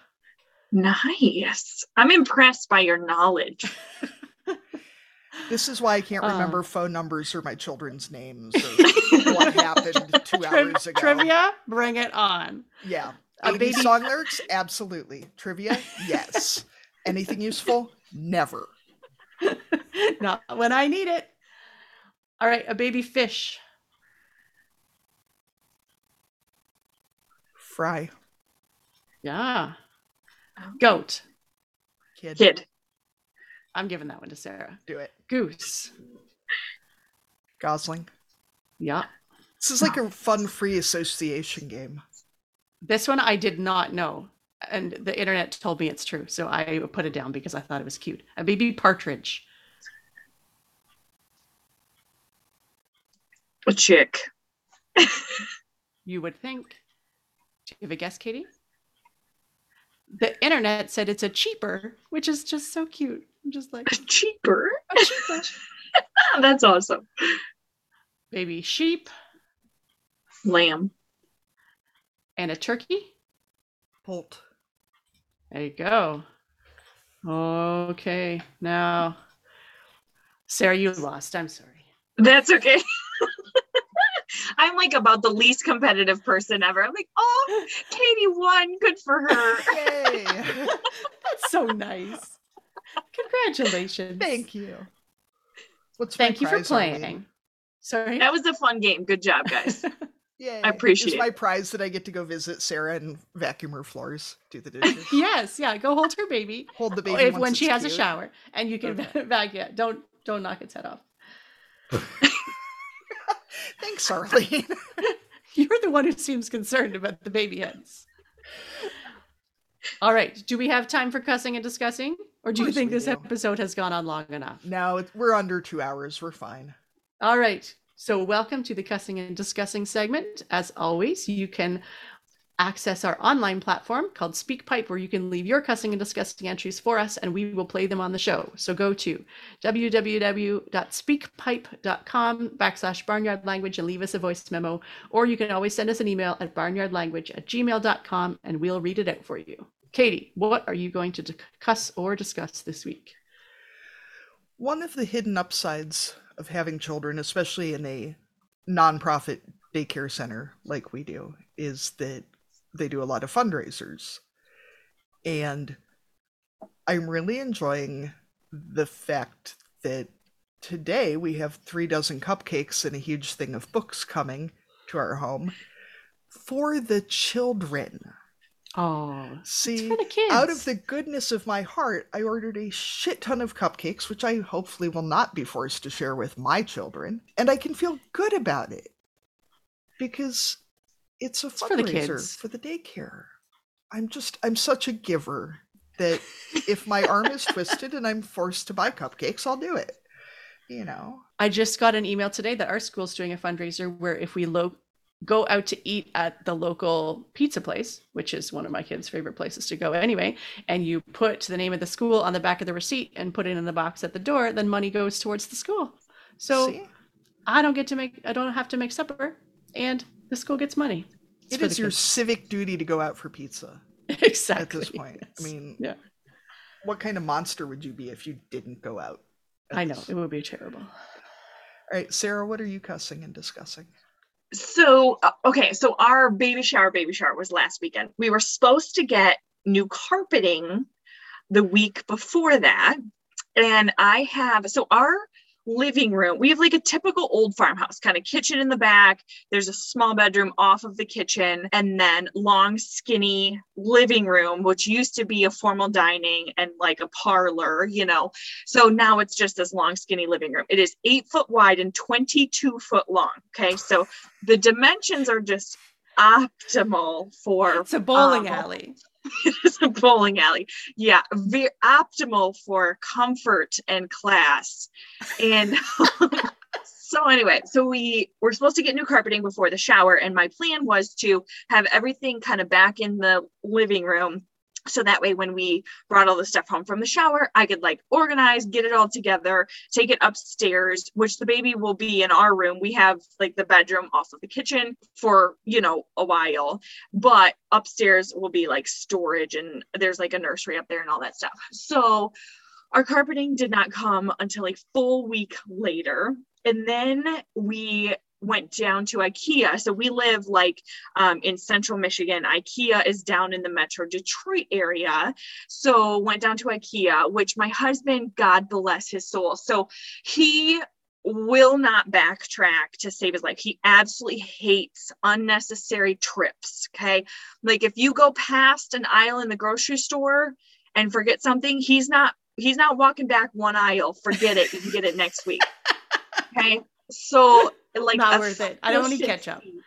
Nice. I'm impressed by your knowledge. This is why I can't Uh. remember phone numbers or my children's names or what happened two Triv- hours ago. Trivia, bring it on. Yeah. A baby- song lyrics? Absolutely. Trivia? Yes. Anything useful? Never. Not when I need it. All right. A baby fish. Fry. Yeah. Goat. Kid. Kid. I'm giving that one to Sarah. Do it. Goose. Gosling. Yeah. This is like a fun free association game. This one I did not know. And the internet told me it's true. So I put it down because I thought it was cute. A baby partridge. A chick. You would think. Do you have a guess, Katie? The internet said it's a cheeper, which is just so cute. I'm just like, Cheeper. a cheeper. That's awesome. Baby sheep Lamb. and a turkey. Poult. There you go. Okay, now, Sarah, you lost. I'm sorry. That's okay. I'm like about the least competitive person ever. I'm like, oh, Katie won. Good for her. Yay. That's so nice. Congratulations. Thank you. What's Thank you for prize, Arlene? playing. Sorry. That was a fun game. Good job, guys. Yay. I appreciate Is my prize that I get to go visit Sarah and vacuum her floors, do the dishes, yes, yeah. Go hold her baby. hold the oh, baby if once when she it's has a shower and you can Okay. vac yeah, don't don't knock its head off. Thanks, Arlene. You're the one who seems concerned about the baby heads. All right. Do we have time for cussing and discussing? Or do you think this do. episode has gone on long enough? no, we're under two hours. We're fine. All right. So, welcome to the cussing and discussing segment. As always, you can access our online platform called SpeakPipe, where you can leave your cussing and discussing entries for us, and we will play them on the show. So, go to www.speakpipe.com backslash barnyard language and leave us a voice memo, or you can always send us an email at barnyardlanguage at gmail.com and we'll read it out for you. Katie, what are you going to discuss or discuss this week? One of the hidden upsides of having children, especially in a nonprofit daycare center like we do, is that they do a lot of fundraisers. And I'm really enjoying the fact that today we have three dozen cupcakes and a huge thing of books coming to our home for the children. Oh, See, for the kids. out of the goodness of my heart, I ordered a shit ton of cupcakes, which I hopefully will not be forced to share with my children, and I can feel good about it because it's a for the fundraiser for the daycare. I'm just, I'm such a giver that if my arm is twisted and I'm forced to buy cupcakes, I'll do it. You know, I just got an email today that our school's doing a fundraiser where if we lo- go out to eat at the local pizza place, which is one of my kids' favorite places to go anyway, and you put the name of the school on the back of the receipt and put it in the box at the door, then money goes towards the school. So see, I don't get to make, I don't have to make supper, and the school gets money. It's it is your civic duty to go out for pizza exactly at this point. I mean, yeah, what kind of monster would you be if you didn't go out? I know this? it would be terrible. All right, Sarah, what are you cussing and discussing? So, uh, okay, so our baby shower, baby shower was last weekend. We were supposed to get new carpeting the week before that. And I have, so our living room, we have like a typical old farmhouse kind of kitchen in the back. There's a small bedroom off of the kitchen, and then long, skinny living room, which used to be a formal dining and like a parlor, you know. So now it's just this long, skinny living room. It is eight foot wide and 22 foot long. Okay. So the dimensions are just optimal for It's a bowling um, alley. It's a bowling alley. Yeah, very optimal for comfort and class. And so anyway, so we were supposed to get new carpeting before the shower, and my plan was to have everything kind of back in the living room. So that way, when we brought all the stuff home from the shower, I could like organize, get it all together, take it upstairs, which the baby will be in our room. We have like the bedroom off of the kitchen for, you know, a while but upstairs will be like storage and there's like a nursery up there and all that stuff. So our carpeting did not come until a full week later. And then we went down to IKEA. So we live like um, in central Michigan. IKEA is down in the metro Detroit area. So went down to IKEA, which my husband, God bless his soul. So he will not backtrack to save his life. He absolutely hates unnecessary trips. Okay. Like if you go past an aisle in the grocery store and forget something, he's not he's not walking back one aisle. Forget it. You can get it next week. Okay. So like Not worth it. I don't need ketchup. efficiency-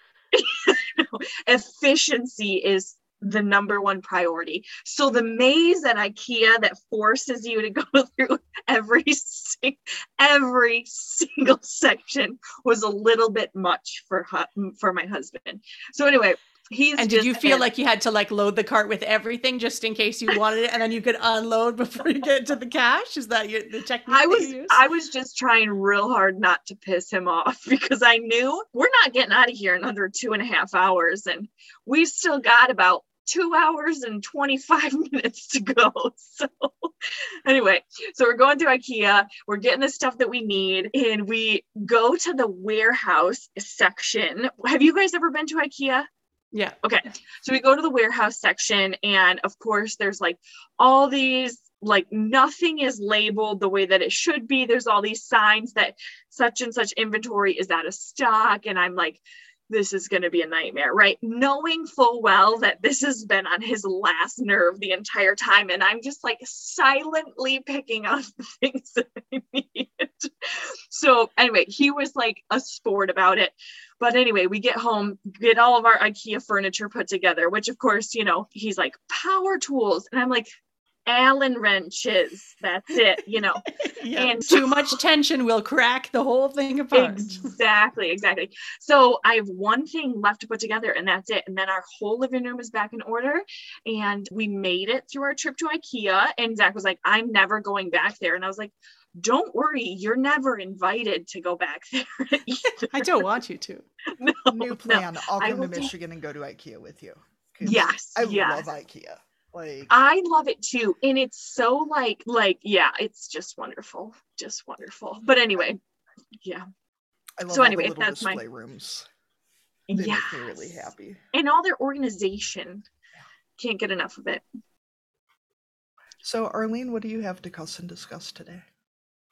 efficiency is the number one priority. So the maze at IKEA that forces you to go through every sing- every single section was a little bit much for hu- for my husband. So anyway, he's And did you feel like you had to like load the cart with everything just in case you wanted it, and then you could unload before you get to the cash? Is that your the technique I was? I was just trying real hard not to piss him off because I knew we're not getting out of here in under two and a half hours, and we still got about two hours and 25 minutes to go. So anyway, so we're going to IKEA, we're getting the stuff that we need, and we go to the warehouse section. Have you guys ever been to IKEA? Yeah. Okay. So we go to the warehouse section, and of course, there's like all these, like nothing is labeled the way that it should be. There's all these signs that such and such inventory is out of stock. And I'm like, this is going to be a nightmare, right? Knowing full well that this has been on his last nerve the entire time. And I'm just like silently picking out the things that I need. So, anyway, he was like a sport about it. But anyway, we get home, get all of our IKEA furniture put together, which of course, you know, he's like power tools. And I'm like, Allen wrenches. That's it, you know. yeah. And Too much tension will crack the whole thing apart. Exactly, exactly. So I have one thing left to put together, and that's it. And then our whole living room is back in order. And we made it through our trip to IKEA. And Zach was like, I'm never going back there. And I was like, don't worry, you're never invited to go back there. I don't want you to. No, New no. plan. I'll I come to will do- Michigan and go to IKEA with you. Yes, I yes. love IKEA. Like I love it too. And it's so like, like, yeah, it's just wonderful. Just wonderful. But anyway, yeah. I love so all anyway, the little that's my- display rooms. Yeah. really happy. And all their organization. Can't get enough of it. So Arlene, what do you have to cuss and discuss today?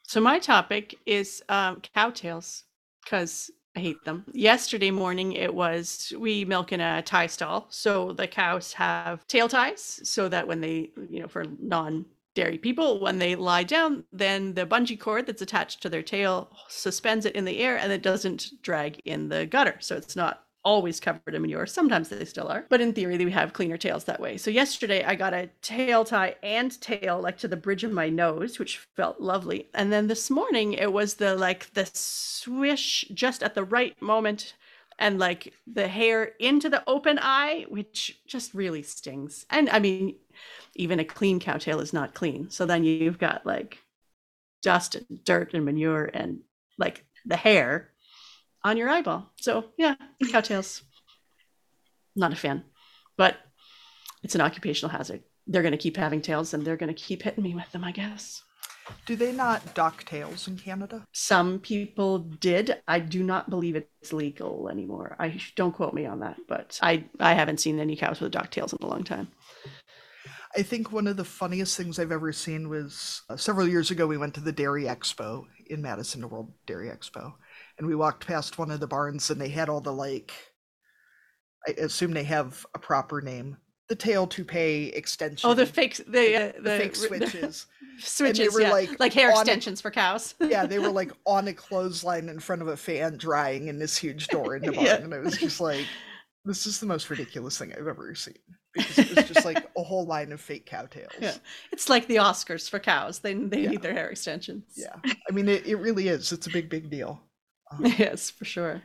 So my topic is um, cow tails because I hate them. Yesterday morning, it was we milk in a tie stall, so the cows have tail ties, so that when they, you know, for non dairy people, when they lie down, then the bungee cord that's attached to their tail suspends it in the air and it doesn't drag in the gutter, so it's not always covered in manure. Sometimes they still are, but in theory, we have cleaner tails that way. So yesterday, I got a tail tie and tail like to the bridge of my nose, which felt lovely. And then this morning, it was the like the swish just at the right moment. And like the hair into the open eye, which just really stings. And I mean, even a clean cow tail is not clean. So then you've got like dust and dirt and manure and like the hair on your eyeball. So yeah, cowtails. Not a fan, but it's an occupational hazard. They're going to keep having tails and they're going to keep hitting me with them, I guess. Do they not dock tails in Canada? Some people did. I do not believe it's legal anymore. I don't quote me on that, but I I haven't seen any cows with dock tails in a long time. I think one of the funniest things I've ever seen was uh, several years ago. We went to the Dairy Expo in Madison, the World Dairy Expo, and we walked past one of the barns, and they had all the like. I assume they have a proper name. The tail toupee extension. Oh, the fake the uh, the fake the switches. switches, were, yeah, like, like, hair on- extensions for cows. yeah, they were like on a clothesline in front of a fan drying in this huge door in the barn, Yeah. and I was just like, "This is the most ridiculous thing I've ever seen." Because it was just like a whole line of fake cowtails. Yeah. It's like the Oscars for cows. They they Yeah. need their hair extensions. Yeah, I mean, it, it really is. It's a big, big deal. Yes, for sure.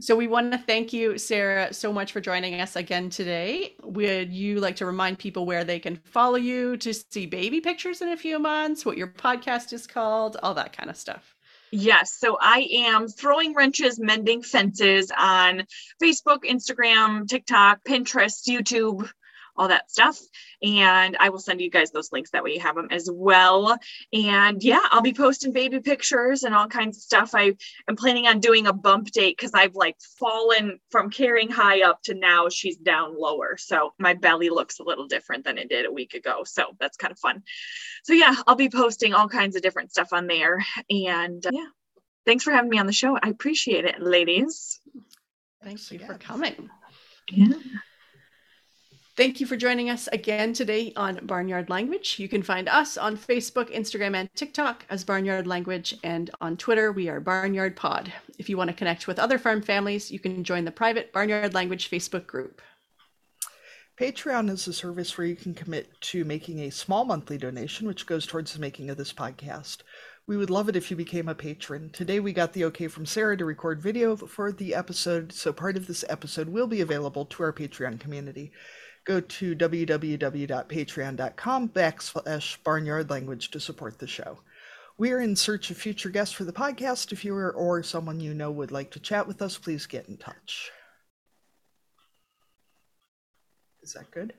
So we want to thank you, Sarah, so much for joining us again today. Would you like to remind people where they can follow you to see baby pictures in a few months, what your podcast is called, all that kind of stuff? Yes. So I am throwing wrenches, mending fences on Facebook, Instagram, TikTok, Pinterest, YouTube, all that stuff. And I will send you guys those links. That way you have them as well. And yeah, I'll be posting baby pictures and all kinds of stuff. I am planning on doing a bump date because I've like fallen from carrying high up to now she's down lower. So my belly looks a little different than it did a week ago. So that's kind of fun. So yeah, I'll be posting all kinds of different stuff on there. And uh, yeah, thanks for having me on the show. I appreciate it, ladies. Thank Thanks you for coming. Yeah. Thank you for joining us again today on Barnyard Language. You can find us on Facebook, Instagram, and TikTok as Barnyard Language, and on Twitter, we are Barnyard Pod. If you want to connect with other farm families, you can join the private Barnyard Language Facebook group. Patreon is a service where you can commit to making a small monthly donation, which goes towards the making of this podcast. We would love it if you became a patron. Today we got the okay from Sarah to record video for the episode, so part of this episode will be available to our Patreon community. Go to www.patreon.com backslash barnyard language to support the show. We are in search of future guests for the podcast. If you or, or someone you know would like to chat with us, please get in touch. Is that good?